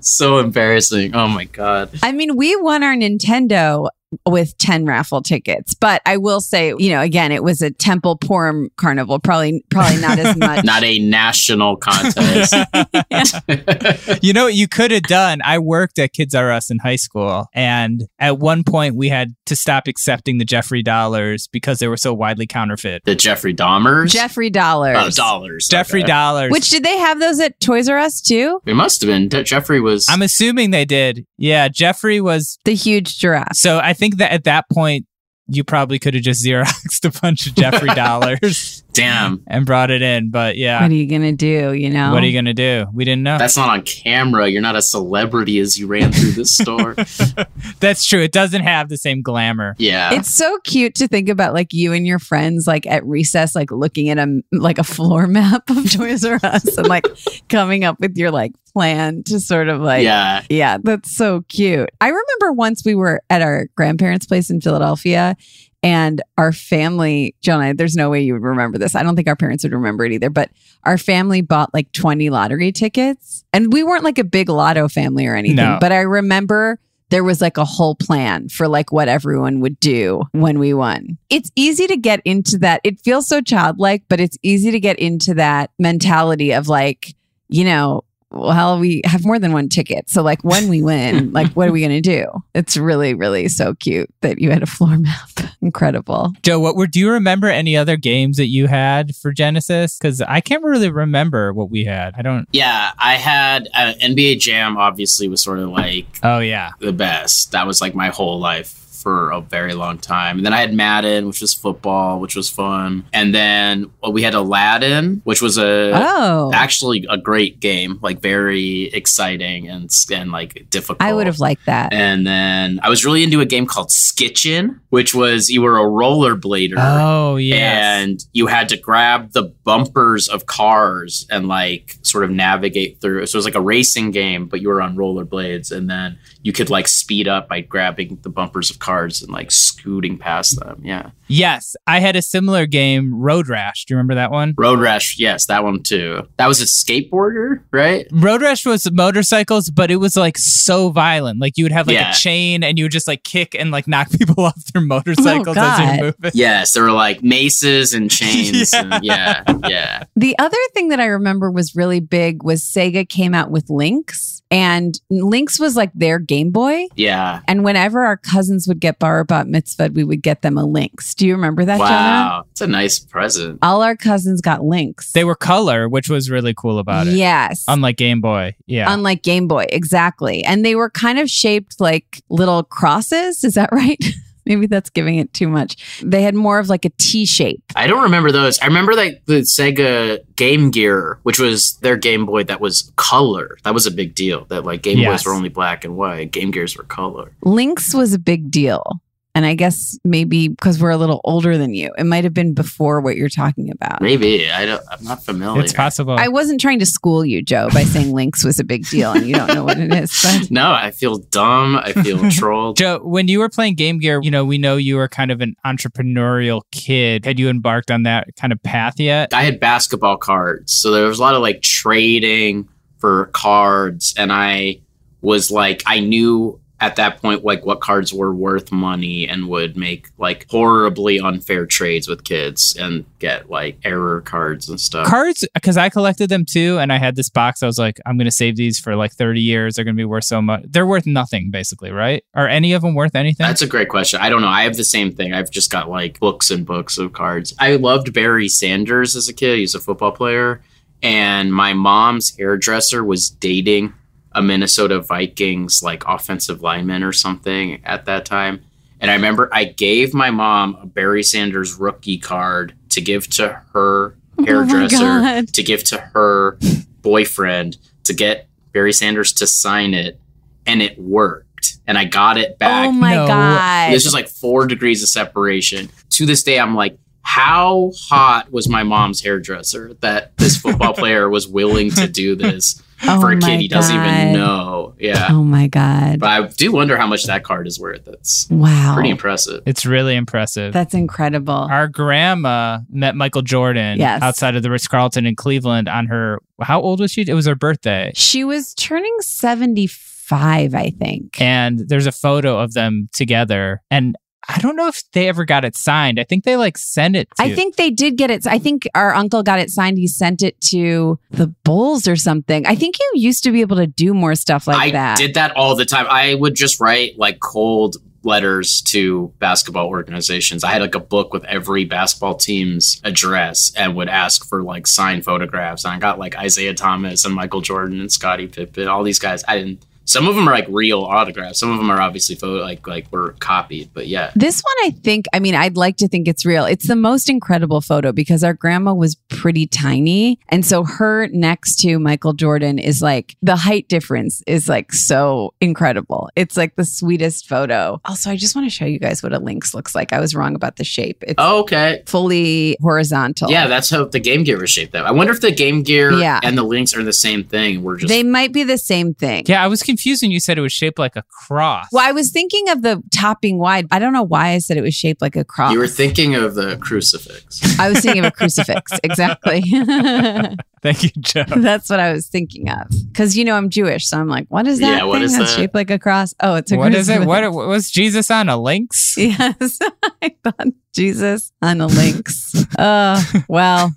Speaker 4: so embarrassing. Oh my god.
Speaker 2: I mean, we won our Nintendo with 10 raffle tickets, but I will say, you know, again, it was a Temple Purim carnival, probably, probably not as much.
Speaker 4: Not a national contest.
Speaker 3: you know what you could have done? I worked at Kids R Us in high school, and at one point we had to stop accepting the Geoffrey dollars because they were so widely counterfeit.
Speaker 4: the Jeffrey Dahmers.
Speaker 2: Geoffrey dollars.
Speaker 4: Oh, dollars.
Speaker 3: Geoffrey
Speaker 4: Okay.
Speaker 3: dollars.
Speaker 2: Which did they have those at Toys R Us too?
Speaker 4: It must have been. De- Geoffrey was.
Speaker 3: I'm assuming they did. Yeah, Geoffrey was
Speaker 2: The huge giraffe.
Speaker 3: So I think that at that point, you probably could have just Xeroxed a bunch of Geoffrey dollars
Speaker 4: Damn.
Speaker 3: and brought it in. But yeah,
Speaker 2: What are you going to do? You know?
Speaker 3: what are you going to do? We didn't know.
Speaker 4: That's not on camera. You're not a celebrity as you ran through the store.
Speaker 3: That's true. It doesn't have the same glamour.
Speaker 4: Yeah.
Speaker 2: It's so cute to think about like you and your friends like at recess, like looking at a like a floor map of Toys R Us and like coming up with your like plan to sort of like
Speaker 4: yeah.
Speaker 2: Yeah, that's so cute. I remember once we were at our grandparents' place in Philadelphia and our family, Jonah, there's no way you would remember this. I don't think our parents would remember it either, but our family bought like 20 lottery tickets. And we weren't like a big lotto family or anything,
Speaker 3: No.
Speaker 2: but I remember there was like a whole plan for like what everyone would do when we won. It's easy to get into that. It feels so childlike, but it's easy to get into that mentality of like, you know, well, we have more than one ticket. So, like, when we win, like, what are we going to do? It's really, really so cute that you had a floor map. Incredible.
Speaker 3: Joe, what were? Do you remember any other games that you had for Genesis? Because I can't really remember what we had. I don't.
Speaker 4: Yeah. I had uh, NBA Jam, obviously, was sort of like
Speaker 3: Oh yeah.
Speaker 4: the best. That was like my whole life for a very long time. And then I had Madden, which was football, which was fun. And then well, we had Aladdin, which was a
Speaker 2: Oh,
Speaker 4: actually a great game, like very exciting and and like difficult.
Speaker 2: I would have liked that.
Speaker 4: And then I was really into a game called Skitchin, which was you were a rollerblader.
Speaker 3: Oh yeah.
Speaker 4: And you had to grab the bumpers of cars and like sort of navigate through. So it was like a racing game, but you were on rollerblades, and then you could like speed up by grabbing the bumpers of cars and like scooting past them. Yeah,
Speaker 3: Yes, I had a similar game, Road Rash. Do you remember that one?
Speaker 4: Road Rash, yes, that one too. That was a skateboarder, right?
Speaker 3: Road Rash was motorcycles, but it was like so violent. Like you would have like
Speaker 4: Yeah.
Speaker 3: a chain and you would just like kick and like knock people off their motorcycles as you're moving.
Speaker 4: Yes, there were like maces and chains. yeah. And yeah, yeah.
Speaker 2: The other thing that I remember was really big was Sega came out with Lynx, and Lynx was like their Game Boy.
Speaker 4: Yeah.
Speaker 2: And whenever our cousins would get bar bat mitzvah, we would get them a Lynx. Do you remember that, Jonah?
Speaker 4: Wow. It's a nice present.
Speaker 2: All our cousins got Lynx.
Speaker 3: They were color, which was really cool about it.
Speaker 2: Yes.
Speaker 3: Unlike Game Boy. Yeah.
Speaker 2: Unlike Game Boy, exactly. And they were kind of shaped like little crosses. Is that right? Maybe that's giving it too much. They had more of like a T shape.
Speaker 4: I don't remember those. I remember like the Sega Game Gear, which was their Game Boy that was color. That was a big deal. That like Game
Speaker 3: Yes.
Speaker 4: Boys were only black and white. Game Gears were color.
Speaker 2: Lynx was a big deal. And I guess maybe because we're a little older than you, it might have been before what you're talking about.
Speaker 4: Maybe I don't. I'm not familiar.
Speaker 3: it's possible.
Speaker 2: I wasn't trying to school you, Joe, by saying Lynx was a big deal and you don't know what it is. But
Speaker 4: No, I feel dumb. I feel trolled.
Speaker 3: Joe, when you were playing Game Gear, you know, we know you were kind of an entrepreneurial kid. Had you embarked on that kind of path yet?
Speaker 4: I had basketball cards, so there was a lot of like trading for cards, and I was like, I knew at that point like what cards were worth money and would make like horribly unfair trades with kids and get like error cards and stuff.
Speaker 3: Cards, because I collected them too, and I had this box. I was like, I'm going to save these for like 30 years. They're going to be worth so much. They're worth nothing, basically, right? Are any of them worth anything?
Speaker 4: That's a great question. I don't know. I have the same thing. I've just got like books and books of cards. I loved Barry Sanders as a kid. He's a football player. And my mom's hairdresser was dating a Minnesota Vikings like offensive lineman or something at that time. And I remember I gave my mom a Barry Sanders rookie card to give to her oh hairdresser,
Speaker 2: God.
Speaker 4: to give to her boyfriend, to get Barry Sanders to sign it. And it worked. And I got it back.
Speaker 2: Oh my
Speaker 3: No.
Speaker 2: god.
Speaker 4: This was like four degrees of separation. To this day, I'm like, how hot was my mom's hairdresser that this football player was willing to do this
Speaker 2: Oh
Speaker 4: for a
Speaker 2: oh
Speaker 4: kid he doesn't
Speaker 2: God.
Speaker 4: even know? Yeah.
Speaker 2: Oh my god.
Speaker 4: But I do wonder how much that card is worth. That's
Speaker 2: Wow.
Speaker 4: pretty impressive.
Speaker 3: it's really impressive.
Speaker 2: That's incredible.
Speaker 3: Our grandma met Michael Jordan
Speaker 2: Yes.
Speaker 3: outside of the Ritz Carlton in Cleveland on her. How old was she? It was her birthday.
Speaker 2: She was turning 75, I think.
Speaker 3: And there's a photo of them together. And I don't know if they ever got it signed. I think they like sent it to
Speaker 2: I think they did get it. I think our uncle got it signed. He sent it to the Bulls or something. I think you used to be able to do more stuff like
Speaker 4: I
Speaker 2: that.
Speaker 4: I did that all the time. I would just write like cold letters to basketball organizations. I had like a book with every basketball team's address and would ask for like signed photographs. And I got like Isiah Thomas and Michael Jordan and Scottie Pippen, all these guys. I didn't. Some of them are like real autographs. Some of them are obviously photo like like were copied. But yeah,
Speaker 2: This one, I think, I mean, I'd like to think it's real. It's the most incredible photo because our grandma was pretty tiny. And so her next to Michael Jordan is like the height difference is like so incredible. It's like the sweetest photo. Also, I just want to show you guys what a lynx looks like. I was wrong about the shape. It's
Speaker 4: Oh, okay.
Speaker 2: fully horizontal.
Speaker 4: Yeah, that's how the Game Gear was shaped. That I wonder if the Game Gear
Speaker 2: Yeah.
Speaker 4: and the Lynx are the same thing. We're just
Speaker 2: They might be the same thing.
Speaker 3: Yeah, I was confused when you said it was shaped like a cross.
Speaker 2: Well, I was thinking of the topping wide. I don't know why I said it was shaped like a cross.
Speaker 4: you were thinking of the crucifix.
Speaker 2: I was thinking of a crucifix. Exactly.
Speaker 3: Thank you, Joe.
Speaker 2: That's what I was thinking of. Because you know I'm Jewish, so I'm like, what is that
Speaker 4: Yeah, what
Speaker 2: thing
Speaker 4: is
Speaker 2: that's
Speaker 4: that?
Speaker 2: shaped like a cross? Oh, it's a
Speaker 3: What is it?
Speaker 2: crucifix.
Speaker 3: What was Jesus on a lynx?
Speaker 2: Yes, I thought Jesus on a lynx. Uh, well,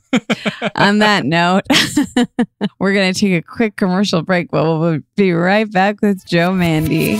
Speaker 2: on that note, we're going to take a quick commercial break, but we'll be right back with Joe Mande.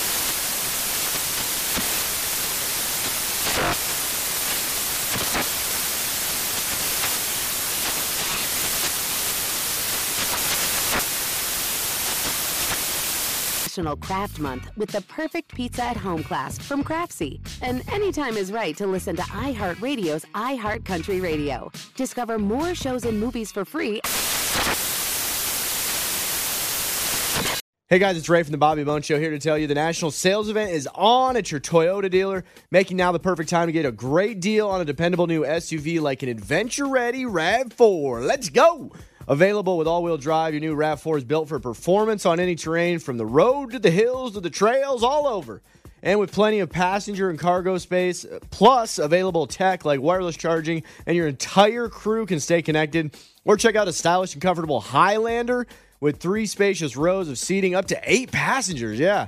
Speaker 1: National Craft Month with the perfect pizza at home class from Craftsy. And anytime is right to listen to iHeartRadio's iHeart Country Radio. Discover more shows and movies for free.
Speaker 8: Hey guys, it's Ray from the Bobby Bones Show here to tell you the national sales event is on at your Toyota dealer, making now the perfect time to get a great deal on a dependable new SUV like an adventure ready RAV4. Let's go! Available with all wheel drive, your new RAV4 is built for performance on any terrain from the road to the hills to the trails, all over. And with plenty of passenger and cargo space, plus available tech like wireless charging, and your entire crew can stay connected. Or check out a stylish and comfortable Highlander with three spacious rows of seating up to eight passengers. Yeah.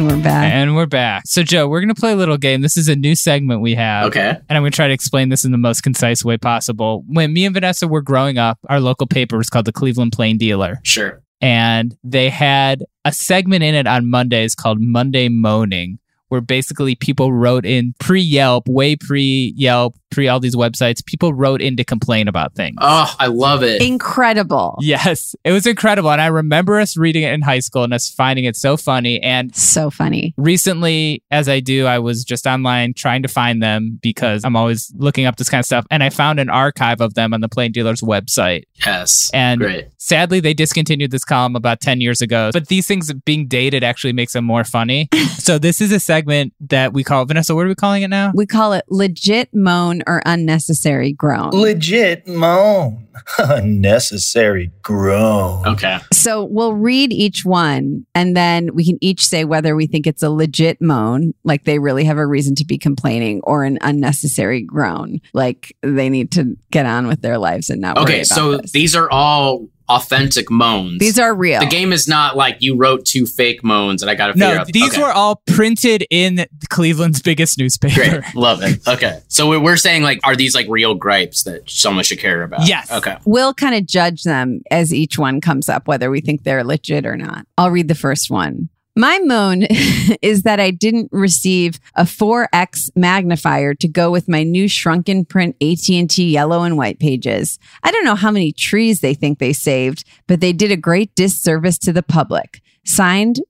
Speaker 2: And we're back.
Speaker 3: And we're back. So, Joe, we're going to play a little game. This is a new segment we have.
Speaker 4: Okay.
Speaker 3: And I'm going to try to explain this in the most concise way possible. When me and Vanessa were growing up, our local paper was called the Cleveland Plain Dealer.
Speaker 4: Sure.
Speaker 3: And they had a segment in it on Mondays called Monday Moaning, where basically people wrote in pre Yelp, way pre Yelp, pre all these websites, people wrote in to complain about things.
Speaker 4: Oh, I love it.
Speaker 2: Incredible.
Speaker 3: Yes, it was incredible. And I remember us reading it in high school and us finding it so funny. And
Speaker 2: So funny.
Speaker 3: recently, as I do, I was just online trying to find them because I'm always looking up this kind of stuff. And I found an archive of them on the Plain Dealer's website.
Speaker 4: Yes.
Speaker 3: And
Speaker 4: Great.
Speaker 3: sadly, they discontinued this column about 10 years ago. But these things being dated actually makes them more funny. so this is a segment that we call, Vanessa, what are we calling it now?
Speaker 2: We call it legit moan or unnecessary groan.
Speaker 9: Legit moan. Unnecessary groan.
Speaker 4: Okay.
Speaker 2: So we'll read each one and then we can each say whether we think it's a legit moan, like they really have a reason to be complaining, or an unnecessary groan, like they need to get on with their lives and not worry
Speaker 4: Okay,
Speaker 2: about
Speaker 4: so
Speaker 2: this.
Speaker 4: these are all authentic moans.
Speaker 2: These are real.
Speaker 4: The game is not like you wrote two fake moans and I got to figure
Speaker 3: No,
Speaker 4: out.
Speaker 3: these
Speaker 4: okay.
Speaker 3: were all printed in Cleveland's biggest newspaper.
Speaker 4: Great. Love it. Okay. So we- we're saying like, are these like real gripes that someone should care about?
Speaker 3: Yes.
Speaker 4: Okay.
Speaker 2: We'll kind of judge them as each one comes up, whether we think they're legit or not. I'll read the first one. My moan is that I didn't receive a 4x magnifier to go with my new shrunken print AT&T yellow and white pages. I don't know how many trees they think they saved, but they did a great disservice to the public. Signed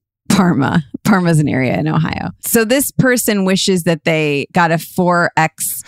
Speaker 2: Parma. Parma's an area in Ohio. So this person wishes that they got a 4x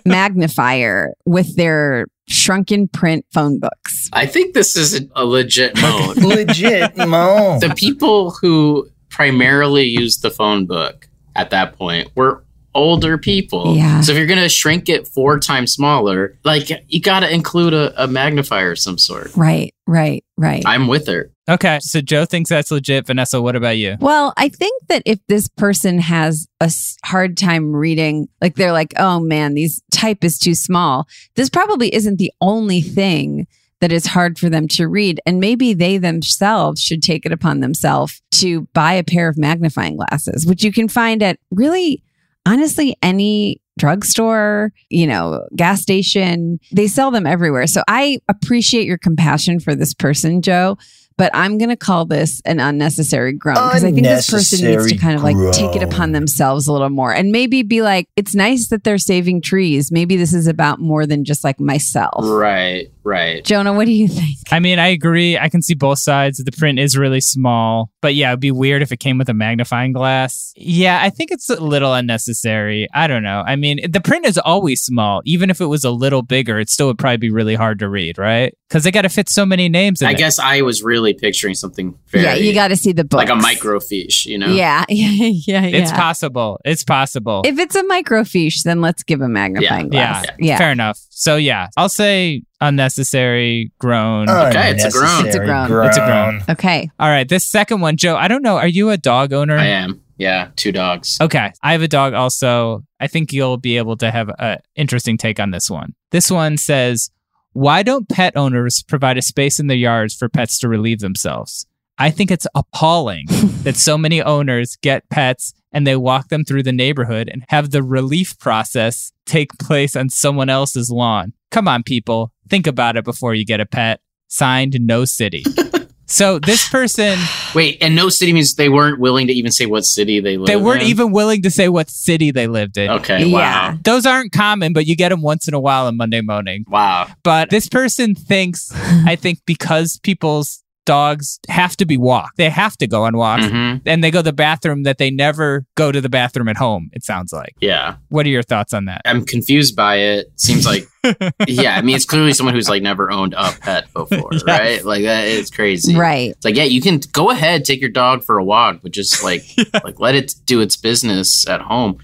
Speaker 2: magnifier with their shrunken print phone books.
Speaker 4: I think this is a legit moan.
Speaker 9: Legit moan.
Speaker 4: the people who primarily used the phone book at that point were older people.
Speaker 2: Yeah.
Speaker 4: So if you're going to shrink it four times smaller, like you got to include a, a magnifier of some sort.
Speaker 2: Right, right, right.
Speaker 4: I'm with her.
Speaker 3: Okay, so Joe thinks that's legit. Vanessa, what about you?
Speaker 2: Well, I think that if this person has a hard time reading, like they're like, oh man, these type is too small, this probably isn't the only thing that is hard for them to read. And maybe they themselves should take it upon themselves to buy a pair of magnifying glasses, which you can find at really, honestly, any drugstore, you know, gas station. They sell them everywhere. So I appreciate your compassion for this person, Joe. But I'm going to call this an unnecessary groan because I think this person needs to kind of like take it upon themselves a little more and maybe be like, it's nice that they're saving trees. Maybe this is about more than just like myself.
Speaker 4: Right, right.
Speaker 2: Jonah, what do you think?
Speaker 3: I mean, I agree. I can see both sides. The print is really small, but yeah, it'd be weird if it came with a magnifying glass. Yeah, I think it's a little unnecessary. I don't know. I mean, the print is always small. Even if it was a little bigger, it still would probably be really hard to read, right? Because they got to fit so many names in
Speaker 4: I
Speaker 3: it.
Speaker 4: guess I was really picturing something very
Speaker 2: yeah, you got to see the book.
Speaker 4: like a microfiche, you know?
Speaker 2: Yeah, yeah, yeah, yeah.
Speaker 3: It's possible. It's possible.
Speaker 2: If it's a microfiche, then let's give a magnifying
Speaker 3: yeah,
Speaker 2: glass. Yeah.
Speaker 3: fair enough. So yeah, I'll say unnecessary groan.
Speaker 4: Okay, it's a groan.
Speaker 2: It's a groan.
Speaker 3: It's a groan.
Speaker 2: Okay.
Speaker 3: All right, this second one, Joe. I don't know. Are you a dog owner?
Speaker 4: I am. Yeah, two dogs.
Speaker 3: Okay, I have a dog also. I think you'll be able to have an interesting take on this one. This one says, "Why don't pet owners provide a space in their yards for pets to relieve themselves? I think it's appalling that so many owners get pets and they walk them through the neighborhood and have the relief process take place on someone else's lawn. Come on, people. Think about it before you get a pet. Signed, No City. so this person,
Speaker 4: Wait, and no city means they weren't willing to even say what city they live
Speaker 3: they weren't
Speaker 4: in?
Speaker 3: even willing to say what city they lived in.
Speaker 4: Okay, wow.
Speaker 3: Those aren't common, but you get them once in a while on Monday Moaning.
Speaker 4: Wow.
Speaker 3: But this person thinks, I think, because people's dogs have to be walked, they have to go on walks,
Speaker 4: Mhm.
Speaker 3: and they go to the bathroom that they never go to the bathroom at home, it sounds like.
Speaker 4: Yeah.
Speaker 3: What are your thoughts on that?
Speaker 4: I'm confused by it. Seems like, yeah, I mean, it's clearly someone who's like never owned a pet before, right? Like that is crazy.
Speaker 2: Right.
Speaker 4: It's like, yeah, you can go ahead, take your dog for a walk, but just like, like let it do its business at home.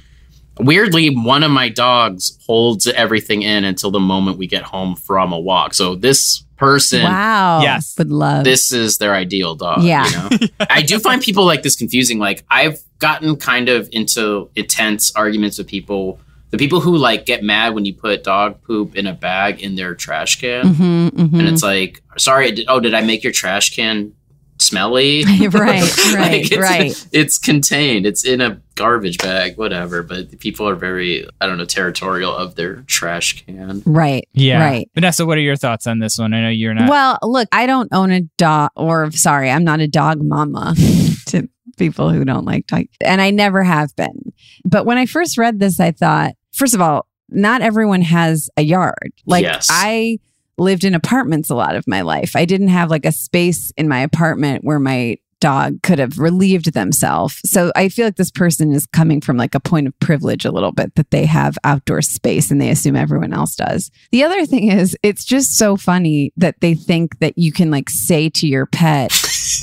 Speaker 4: Weirdly, one of my dogs holds everything in until the moment we get home from a walk. So this person,
Speaker 2: Wow.
Speaker 3: Yes.
Speaker 2: Would love.
Speaker 4: this is their ideal dog.
Speaker 2: Yeah.
Speaker 4: You know? I do find people like this confusing. Like I've gotten kind of into intense arguments with people. The people who like get mad when you put dog poop in a bag in their trash can.
Speaker 2: Mhm, mhm.
Speaker 4: And it's like, sorry, did, oh, did I make your trash can smelly?
Speaker 2: right, right,
Speaker 4: it's,
Speaker 2: right.
Speaker 4: It's contained. It's in a garbage bag, whatever. But people are very, I don't know, territorial of their trash can.
Speaker 2: Right.
Speaker 3: Yeah.
Speaker 2: Right.
Speaker 3: Vanessa, what are your thoughts on this one? I know you're not.
Speaker 2: Well, look, I don't own a dog, or sorry, I'm not a dog mama to people who don't like dog, and I never have been. But when I first read this, I thought, first of all, not everyone has a yard. Like
Speaker 4: Yes.
Speaker 2: I lived in apartments a lot of my life. I didn't have like a space in my apartment where my dog could have relieved themselves. So I feel like this person is coming from like a point of privilege a little bit that they have outdoor space and they assume everyone else does. The other thing is it's just so funny that they think that you can like say to your pet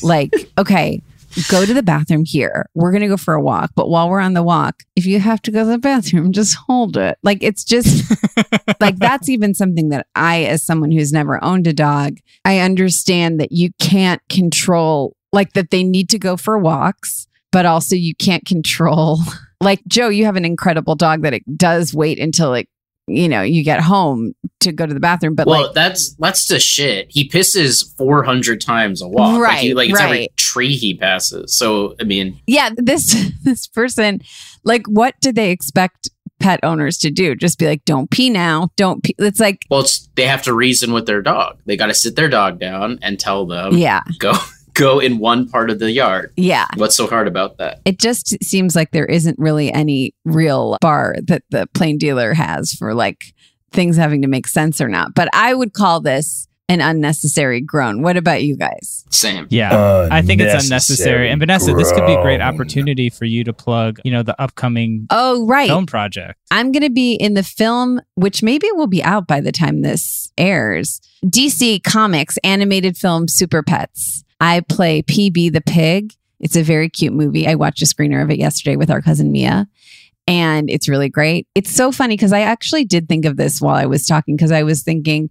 Speaker 2: like, okay, go to the bathroom here. We're going to go for a walk, but while we're on the walk, if you have to go to the bathroom, just hold it. Like it's just like that's even something that I as someone who's never owned a dog, I understand that you can't control like that they need to go for walks, but also you can't control like Joe, you have an incredible dog that it does wait until like you know, you get home to go to the bathroom, but
Speaker 4: well,
Speaker 2: like
Speaker 4: that's that's the shit. He pisses four hundred times a walk. like, he,
Speaker 2: Right,
Speaker 4: like it's every tree he passes. So I mean,
Speaker 2: yeah, this this person, like, what do they expect pet owners to do? Just be like, don't pee now, don't pee. It's like,
Speaker 4: well, it's, they have to reason with their dog. They got to sit their dog down and tell them,
Speaker 2: yeah,
Speaker 4: go go in one part of the yard.
Speaker 2: yeah.
Speaker 4: What's so hard about that?
Speaker 2: It just seems like there isn't really any real bar that the plain dealer has for like things having to make sense or not. But I would call this an unnecessary groan. What about you guys?
Speaker 4: Same.
Speaker 3: Yeah. I think it's
Speaker 9: Unnecessary
Speaker 3: unnecessary. And Vanessa, this could be a great opportunity for you to plug, you know, the upcoming
Speaker 2: Oh, right.
Speaker 3: film project.
Speaker 2: I'm going to be in the film, which maybe will be out by the time this airs. DC Comics animated film Super Pets. I play PB the pig. It's a very cute movie. I watched a screener of it yesterday with our cousin Mia, and it's really great. It's so funny because I actually did think of this while I was talking because I was thinking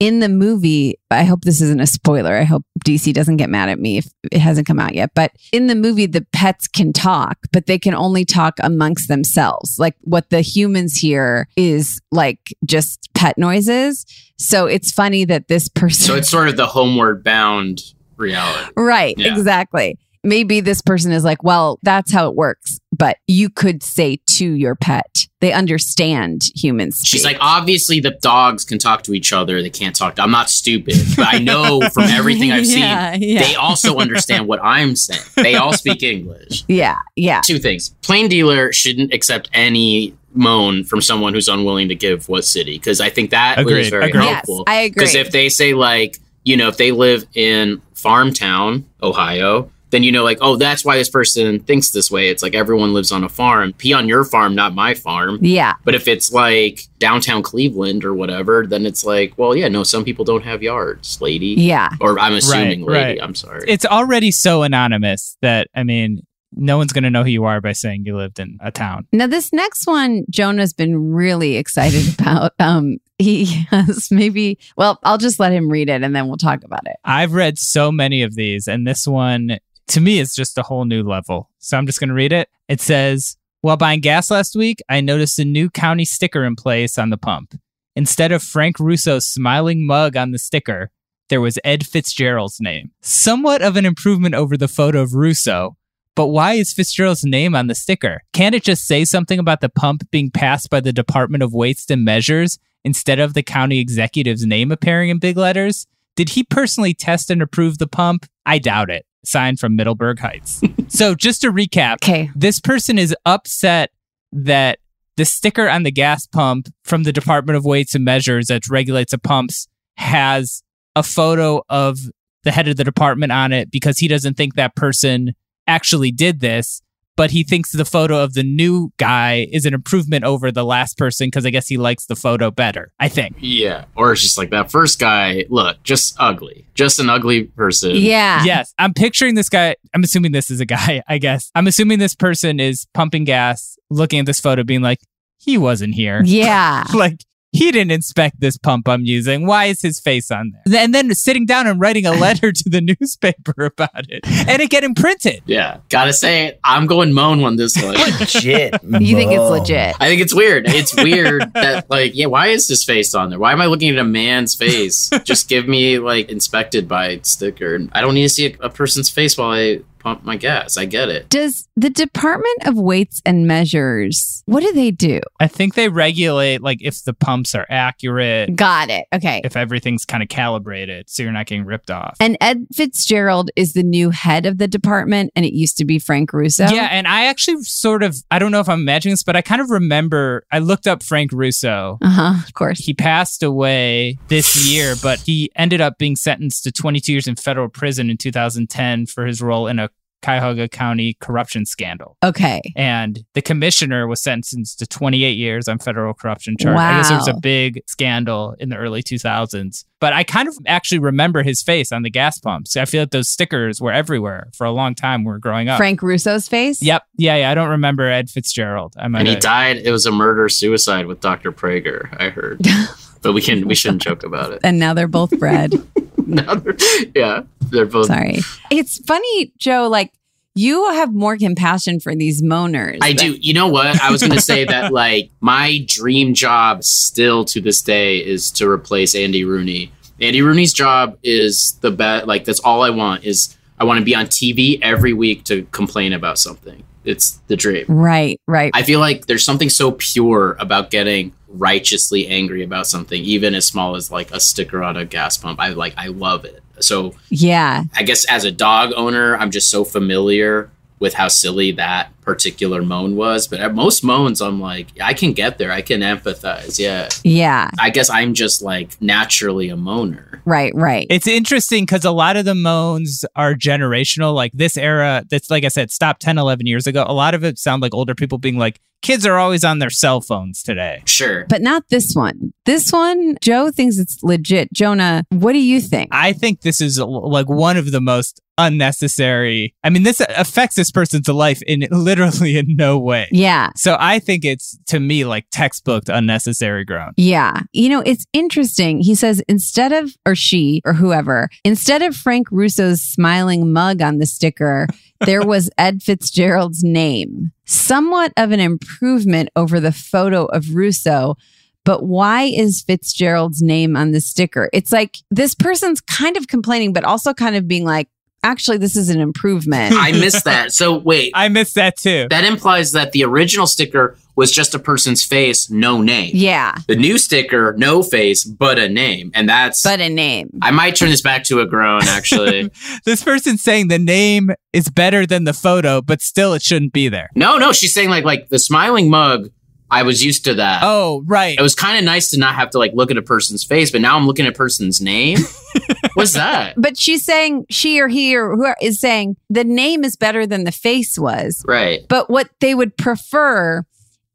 Speaker 2: in the movie, I hope this isn't a spoiler. I hope DC doesn't get mad at me if it hasn't come out yet. But in the movie, the pets can talk, but they can only talk amongst themselves. Like what the humans hear is like just pet noises. So it's funny that this person.
Speaker 4: So it's sort of the homeward bound reality.
Speaker 2: Right,
Speaker 4: Yeah.
Speaker 2: exactly. Maybe this person is like, well, that's how it works. But you could say to your pet, they understand humans.
Speaker 4: She's like, obviously the dogs can talk to each other. They can't talk. To, I'm not stupid, but I know from everything I've
Speaker 2: Yeah,
Speaker 4: seen,
Speaker 2: yeah.
Speaker 4: they also understand what I'm saying. They all speak English.
Speaker 2: yeah, yeah.
Speaker 4: Two things: plain dealer shouldn't accept any moan from someone who's unwilling to give what city, because I think that was very
Speaker 3: agreed.
Speaker 2: Yes,
Speaker 4: helpful.
Speaker 2: I agree.
Speaker 4: Because if they say like, you know, if they live in Farmtown, Ohio, then you know, like, oh, that's why this person thinks this way. It's like everyone lives on a farm. Pee on your farm, not my farm.
Speaker 2: Yeah.
Speaker 4: But if it's like downtown Cleveland or whatever, then it's like, well, yeah, no, some people don't have yards, lady.
Speaker 2: Yeah.
Speaker 4: Or I'm assuming
Speaker 3: Right,
Speaker 4: lady.
Speaker 3: right.
Speaker 4: I'm sorry.
Speaker 3: It's already so anonymous that, I mean, no one's going to know who you are by saying you lived in a town.
Speaker 2: Now, this next one, Jonah's been really excited about. Um, he has maybe, well, I'll just let him read it and then we'll talk about it.
Speaker 3: I've read so many of these, and this one to me is just a whole new level. So I'm just going to read it. It says, While buying gas last week, I noticed a new county sticker in place on the pump. Instead of Frank Russo's smiling mug on the sticker, there was Ed Fitzgerald's name. Somewhat of an improvement over the photo of Russo, but why is Fitzgerald's name on the sticker? Can't it just say something about the pump being passed by the Department of Weights and Measures instead of the county executive's name appearing in big letters? Did he personally test and approve the pump? I doubt it. Signed from Middleburg Heights. so just to recap,
Speaker 2: Okay.
Speaker 3: this person is upset that the sticker on the gas pump from the Department of Weights and Measures that regulates the pumps has a photo of the head of the department on it because he doesn't think that person actually did this, but he thinks the photo of the new guy is an improvement over the last person because I guess he likes the photo better. I think.
Speaker 4: Yeah. Or it's just like that first guy, look, just ugly. Just an ugly person. Yeah.
Speaker 3: Yes. I'm picturing this guy. I'm assuming this is a guy, I guess. I'm assuming this person is pumping gas, looking at this photo, being like, he wasn't here.
Speaker 2: Yeah.
Speaker 3: like, he didn't inspect this pump I'm using. Why is his face on there? And then sitting down and writing a letter to the newspaper about it and it getting printed.
Speaker 4: Yeah. Gotta say, I'm going moan on this one.
Speaker 9: Legit.
Speaker 2: You think it's legit?
Speaker 4: I think it's weird. It's weird that, like, yeah, why is his face on there? Why am I looking at a man's face? Just give me, like, inspected by sticker. I don't need to see a, a person's face while I pump my gas. I get it.
Speaker 2: Does the Department of Weights and Measures, what do they do?
Speaker 3: I think they regulate like if the pumps are accurate,
Speaker 2: Got it. Okay.
Speaker 3: if everything's kind of calibrated so you're not getting ripped off.
Speaker 2: And Ed Fitzgerald is the new head of the department, and it used to be Frank Russo.
Speaker 3: Yeah, and I actually sort of I don't know if I'm imagining this, but I kind of remember I looked up Frank Russo.
Speaker 2: Uh huh. Of course.
Speaker 3: He passed away this year, but he ended up being sentenced to 22 years in federal prison in 2010 for his role in a Cuyahoga County corruption scandal.
Speaker 2: Okay.
Speaker 3: And the commissioner was sentenced to 28 years on federal corruption charge. I guess there was a big scandal in the early 2000s. But I kind of actually remember his face on the gas pumps. I feel like those stickers were everywhere for a long time when we were growing up.
Speaker 2: Frank Russo's face?
Speaker 3: Yep. Yeah, yeah. I don't remember Ed Fitzgerald. I might
Speaker 4: And he
Speaker 3: have-
Speaker 4: died. It was a murder suicide with Dr. Praeger, I heard. but we can we shouldn't joke about it.
Speaker 2: And now they're both bred.
Speaker 4: Now they're- yeah, they're both.
Speaker 2: Sorry. It's funny, Joe, like you have more compassion for these moaners.
Speaker 4: I
Speaker 2: than-
Speaker 4: do. You know what? I was going to say that like my dream job still to this day is to replace Andy Rooney. Andy Rooney's job is the best. Like that's all I want is I want to be on TV every week to complain about something. It's the dream.
Speaker 2: Right, right.
Speaker 4: I feel like there's something so pure about getting righteously angry about something, even as small as like a sticker on a gas pump. I like I love it. So
Speaker 2: yeah.
Speaker 4: I guess as a dog owner, I'm just so familiar with how silly that particular moan was. But at most moans, I'm like, I can get there. I can empathize. Yeah.
Speaker 2: Yeah.
Speaker 4: I guess I'm just like naturally a moaner.
Speaker 2: Right, right.
Speaker 3: It's interesting because a lot of the moans are generational. Like this era, that's like I said, stopped 10, 11 years ago. A lot of it sound like older people being like, kids are always on their cell phones today.
Speaker 4: Sure.
Speaker 2: But not this one. This one, Joe thinks it's legit. Jonah, what do you think?
Speaker 3: I think this is like one of the most unnecessary. I mean, this affects this person's life in literally in no way.
Speaker 2: Yeah.
Speaker 3: So I think it's to me like textbook unnecessary groan.
Speaker 2: Yeah. You know, it's interesting. He says instead of, or she, or whoever, instead of Frank Russo's smiling mug on the sticker, there was Ed Fitzgerald's name. Somewhat of an improvement over the photo of Russo. But why is Fitzgerald's name on the sticker? It's like this person's kind of complaining, but also kind of being like, actually, this is an improvement.
Speaker 4: I missed that. So wait,
Speaker 3: I missed that too.
Speaker 4: that implies that the original sticker was just a person's face, no name.
Speaker 2: yeah.
Speaker 4: The new sticker, no face, but a name. And that's.
Speaker 2: But a name.
Speaker 4: I might turn this back to a groan, actually.
Speaker 3: This person's saying the name is better than the photo, but still it shouldn't be there.
Speaker 4: no, no, she's saying like like the smiling mug. I was used to that.
Speaker 3: Oh, right.
Speaker 4: It was kind of nice to not have to like look at a person's face, but now I'm looking at a person's name. What's that?
Speaker 2: But she's saying she or he or who is saying the name is better than the face was.
Speaker 4: Right.
Speaker 2: But what they would prefer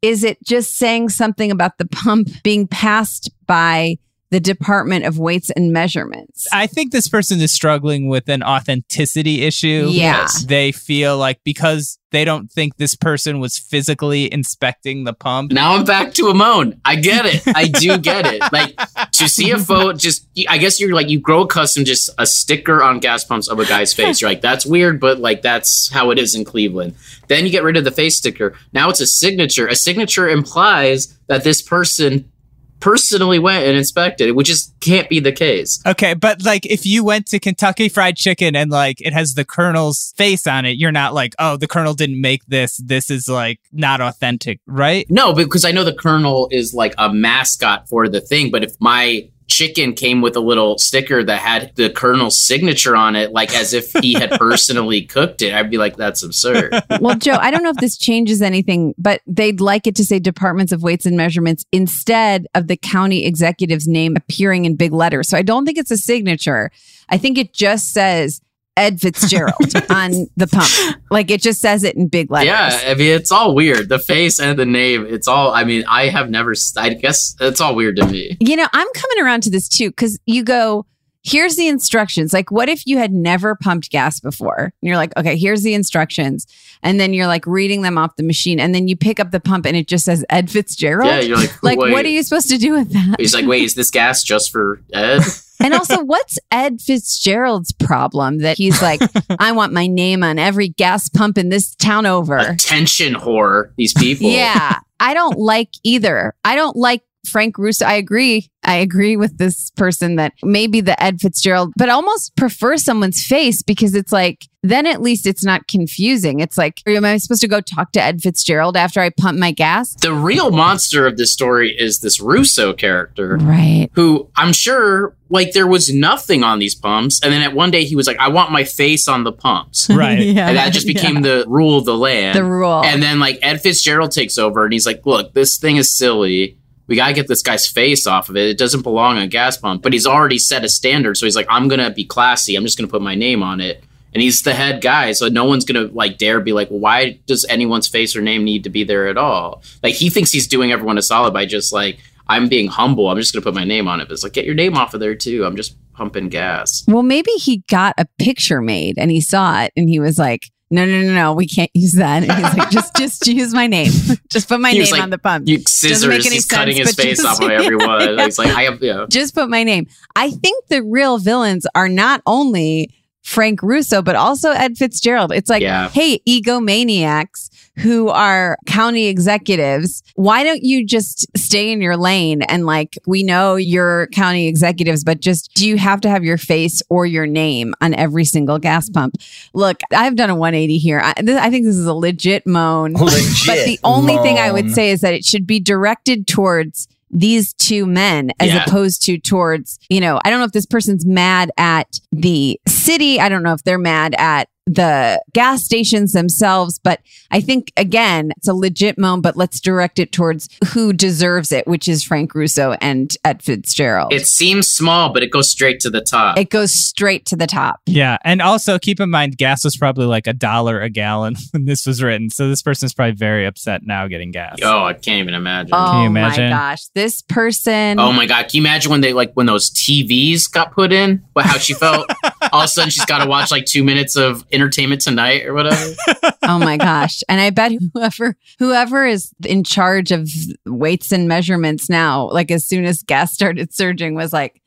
Speaker 2: is it just saying something about the pump being passed by the Department of Weights and Measurements.
Speaker 3: I think this person is struggling with an authenticity issue.
Speaker 2: Yeah.
Speaker 3: They feel like because they don't think this person was physically inspecting the pump.
Speaker 4: Now I'm back to a moan. I get it. I do get it. Like to see a photo, just I guess you're like you grow accustomed just a sticker on gas pumps of a guy's face. You're like that's weird, but like that's how it is in Cleveland. Then you get rid of the face sticker. Now it's a signature. A signature implies that this person personally went and inspected, it, which just can't be the case.
Speaker 3: Okay, but like if you went to Kentucky Fried Chicken and like it has the Colonel's face on it, you're not like, oh, the Colonel didn't make this. This is like not authentic, right?
Speaker 4: No, because I know the Colonel is like a mascot for the thing, but if my chicken came with a little sticker that had the colonel's signature on it like as if he had personally cooked it i'd be like that's absurd
Speaker 2: well, Joe, I don't know if this changes anything, but they'd like it to say Departments of Weights and Measurements instead of the county executive's name appearing in big letters. So I don't think it's a signature. I think it just says Ed Fitzgerald on the pump. Like it just says it in big letters.
Speaker 4: yeah i mean it's all weird the face and the name it's all i mean i have never i guess it's all weird to me
Speaker 2: You know, I'm coming around to this too because you go, here's the instructions. Like, what if you had never pumped gas before? And you're like, okay, here's the instructions. And then you're like reading them off the machine. And then you pick up the pump and it just says Ed Fitzgerald.
Speaker 4: Yeah, you're like,
Speaker 2: like,
Speaker 4: wait.
Speaker 2: what are you supposed to do with that?
Speaker 4: he's like wait is this gas just for ed
Speaker 2: And also, what's Ed Fitzgerald's problem that he's like, I want my name on every gas pump in this town over?
Speaker 4: attention whore these people
Speaker 2: Yeah, I don't like either. I don't like Frank Russo. I agree. I agree with this person that maybe the Ed Fitzgerald, but almost prefer someone's face because it's like, then at least it's not confusing. It's like, am I supposed to go talk to Ed Fitzgerald after I pump my gas?
Speaker 4: the real monster of this story is this Russo character.
Speaker 2: Right.
Speaker 4: Who I'm sure like there was nothing on these pumps. And then at one day he was like, I want my face on the pumps.
Speaker 3: Right.
Speaker 2: Yeah,
Speaker 4: and that just became the rule of the land.
Speaker 2: The rule.
Speaker 4: And then like Ed Fitzgerald takes over and he's like, look, this thing is silly. We gotta get this guy's face off of it. It doesn't belong on a gas pump. But he's already set a standard. So he's like, I'm gonna be classy. I'm just gonna put my name on it. And he's the head guy, so no one's gonna like dare be like, why does anyone's face or name need to be there at all? Like he thinks he's doing everyone a solid by just like, I'm being humble. I'm just gonna put my name on it. But it's like, get your name off of there too. I'm just pumping gas.
Speaker 2: Well, maybe he got a picture made and he saw it and he was like, no, no, no, no, we can't use that. And he's like, just, just use my name. Just put my
Speaker 4: He
Speaker 2: name
Speaker 4: like,
Speaker 2: on the pump.
Speaker 4: You
Speaker 2: Doesn't
Speaker 4: scissors.
Speaker 2: make any
Speaker 4: He's cutting his face
Speaker 2: just-
Speaker 4: off of everyone. He's like, I have, yeah.
Speaker 2: just put my name. I think the real villains are not only Frank Russo, but also Ed Fitzgerald. It's like,
Speaker 4: Yeah.
Speaker 2: hey, egomaniacs who are county executives, why don't you just stay in your lane? And like, we know you're county executives, but just do you have to have your face or your name on every single gas pump? Look, I've done a 180 here. I, th- I think this is a legit moan.
Speaker 9: Legit
Speaker 2: but the only thing I would say is that it should be directed towards these two men as
Speaker 4: Yeah.
Speaker 2: opposed to towards, you know, I don't know if this person's mad at the city. I don't know if they're mad at the gas stations themselves, but I think again, it's a legit moan, but let's direct it towards who deserves it, which is Frank Russo and Ed Fitzgerald.
Speaker 4: It seems small, but it goes straight to the top.
Speaker 2: it goes straight to the top.
Speaker 3: Yeah, and also keep in mind, gas was probably like a dollar a gallon when this was written. So this person is probably very upset now getting gas.
Speaker 4: oh, I can't even imagine.
Speaker 2: Oh
Speaker 3: you imagine?
Speaker 2: my gosh. This person
Speaker 4: Oh my god! Can you imagine when they like when those TVs got put in? What how she felt? All of a sudden, she's got to watch like two minutes of Entertainment Tonight or whatever.
Speaker 2: oh my gosh and i bet whoever whoever is in charge of weights and measurements now like as soon as gas started surging was like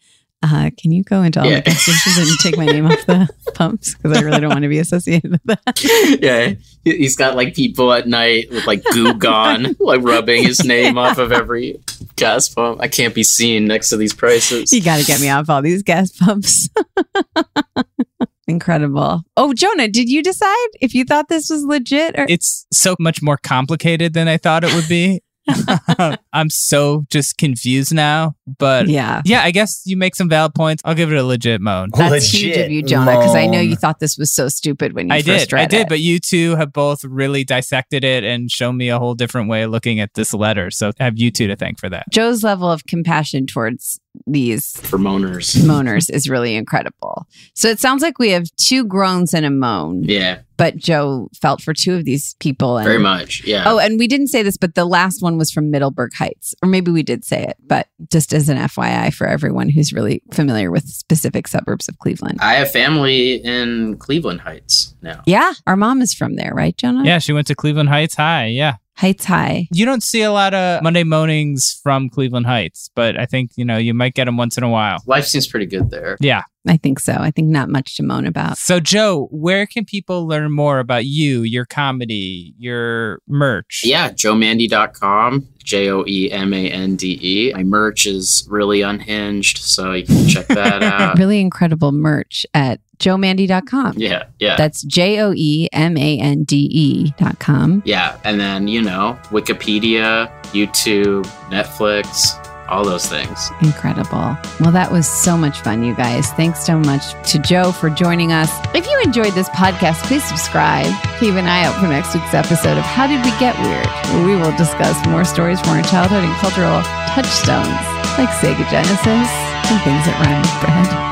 Speaker 2: uh, can you go into all
Speaker 4: Yeah.
Speaker 2: the gas stations and take my name off the pumps because i really don't want to be associated with that
Speaker 4: yeah, he- he's got like people at night with like goo gone, like rubbing his name off of every gas pump. I can't be seen next to these prices.
Speaker 2: you got to get me off all these gas pumps incredible oh jonah did you decide if you thought this was legit or
Speaker 3: It's so much more complicated than I thought it would be. I'm so just confused now. But
Speaker 2: yeah
Speaker 3: yeah, I guess you make some valid points. I'll give it a legit moan.
Speaker 2: that's huge of you jonah because i know you thought this was so stupid when you
Speaker 3: I
Speaker 2: first
Speaker 3: did,
Speaker 2: read
Speaker 3: I did,
Speaker 2: it.
Speaker 3: but you two have both really dissected it and shown me a whole different way of looking at this letter. So I have you two to thank for that.
Speaker 2: joe's level of compassion towards these
Speaker 4: For moaners.
Speaker 2: moaners is really incredible. So it sounds like we have two groans and a moan,
Speaker 4: Yeah,
Speaker 2: but Joe felt for two of these people. And,
Speaker 4: very much. Yeah.
Speaker 2: Oh, and we didn't say this, but the last one was from Middleburg Heights, or maybe we did say it, but just as an FYI for everyone who's really familiar with specific suburbs of Cleveland.
Speaker 4: I have family in Cleveland Heights now.
Speaker 2: Yeah, our mom is from there, right, Jonah?
Speaker 3: Yeah, she went to Cleveland Heights High. Yeah.
Speaker 2: Heights High.
Speaker 3: You don't see a lot of Monday Moanings from Cleveland Heights, but I think, you know, you might get them once in a while.
Speaker 4: Life seems pretty good there.
Speaker 3: Yeah.
Speaker 2: I think so. I think not much to moan about.
Speaker 3: So, Joe, where can people learn more about you, your comedy, your merch?
Speaker 4: Yeah, joemande.com, J O E M A N D E. My merch is really unhinged, so you can check that out.
Speaker 2: really incredible merch at joemande.com.
Speaker 4: Yeah, yeah.
Speaker 2: That's J O E M A N D E.com.
Speaker 4: yeah, and then, you know, Wikipedia, YouTube, Netflix, all those things.
Speaker 2: Incredible. Well, that was so much fun, you guys. Thanks so much to Joe for joining us. If you enjoyed this podcast, please subscribe. Keep an eye out for next week's episode of How Did We Get Weird, where we will discuss more stories from our childhood and cultural touchstones, like Sega Genesis and things that rhyme with bread.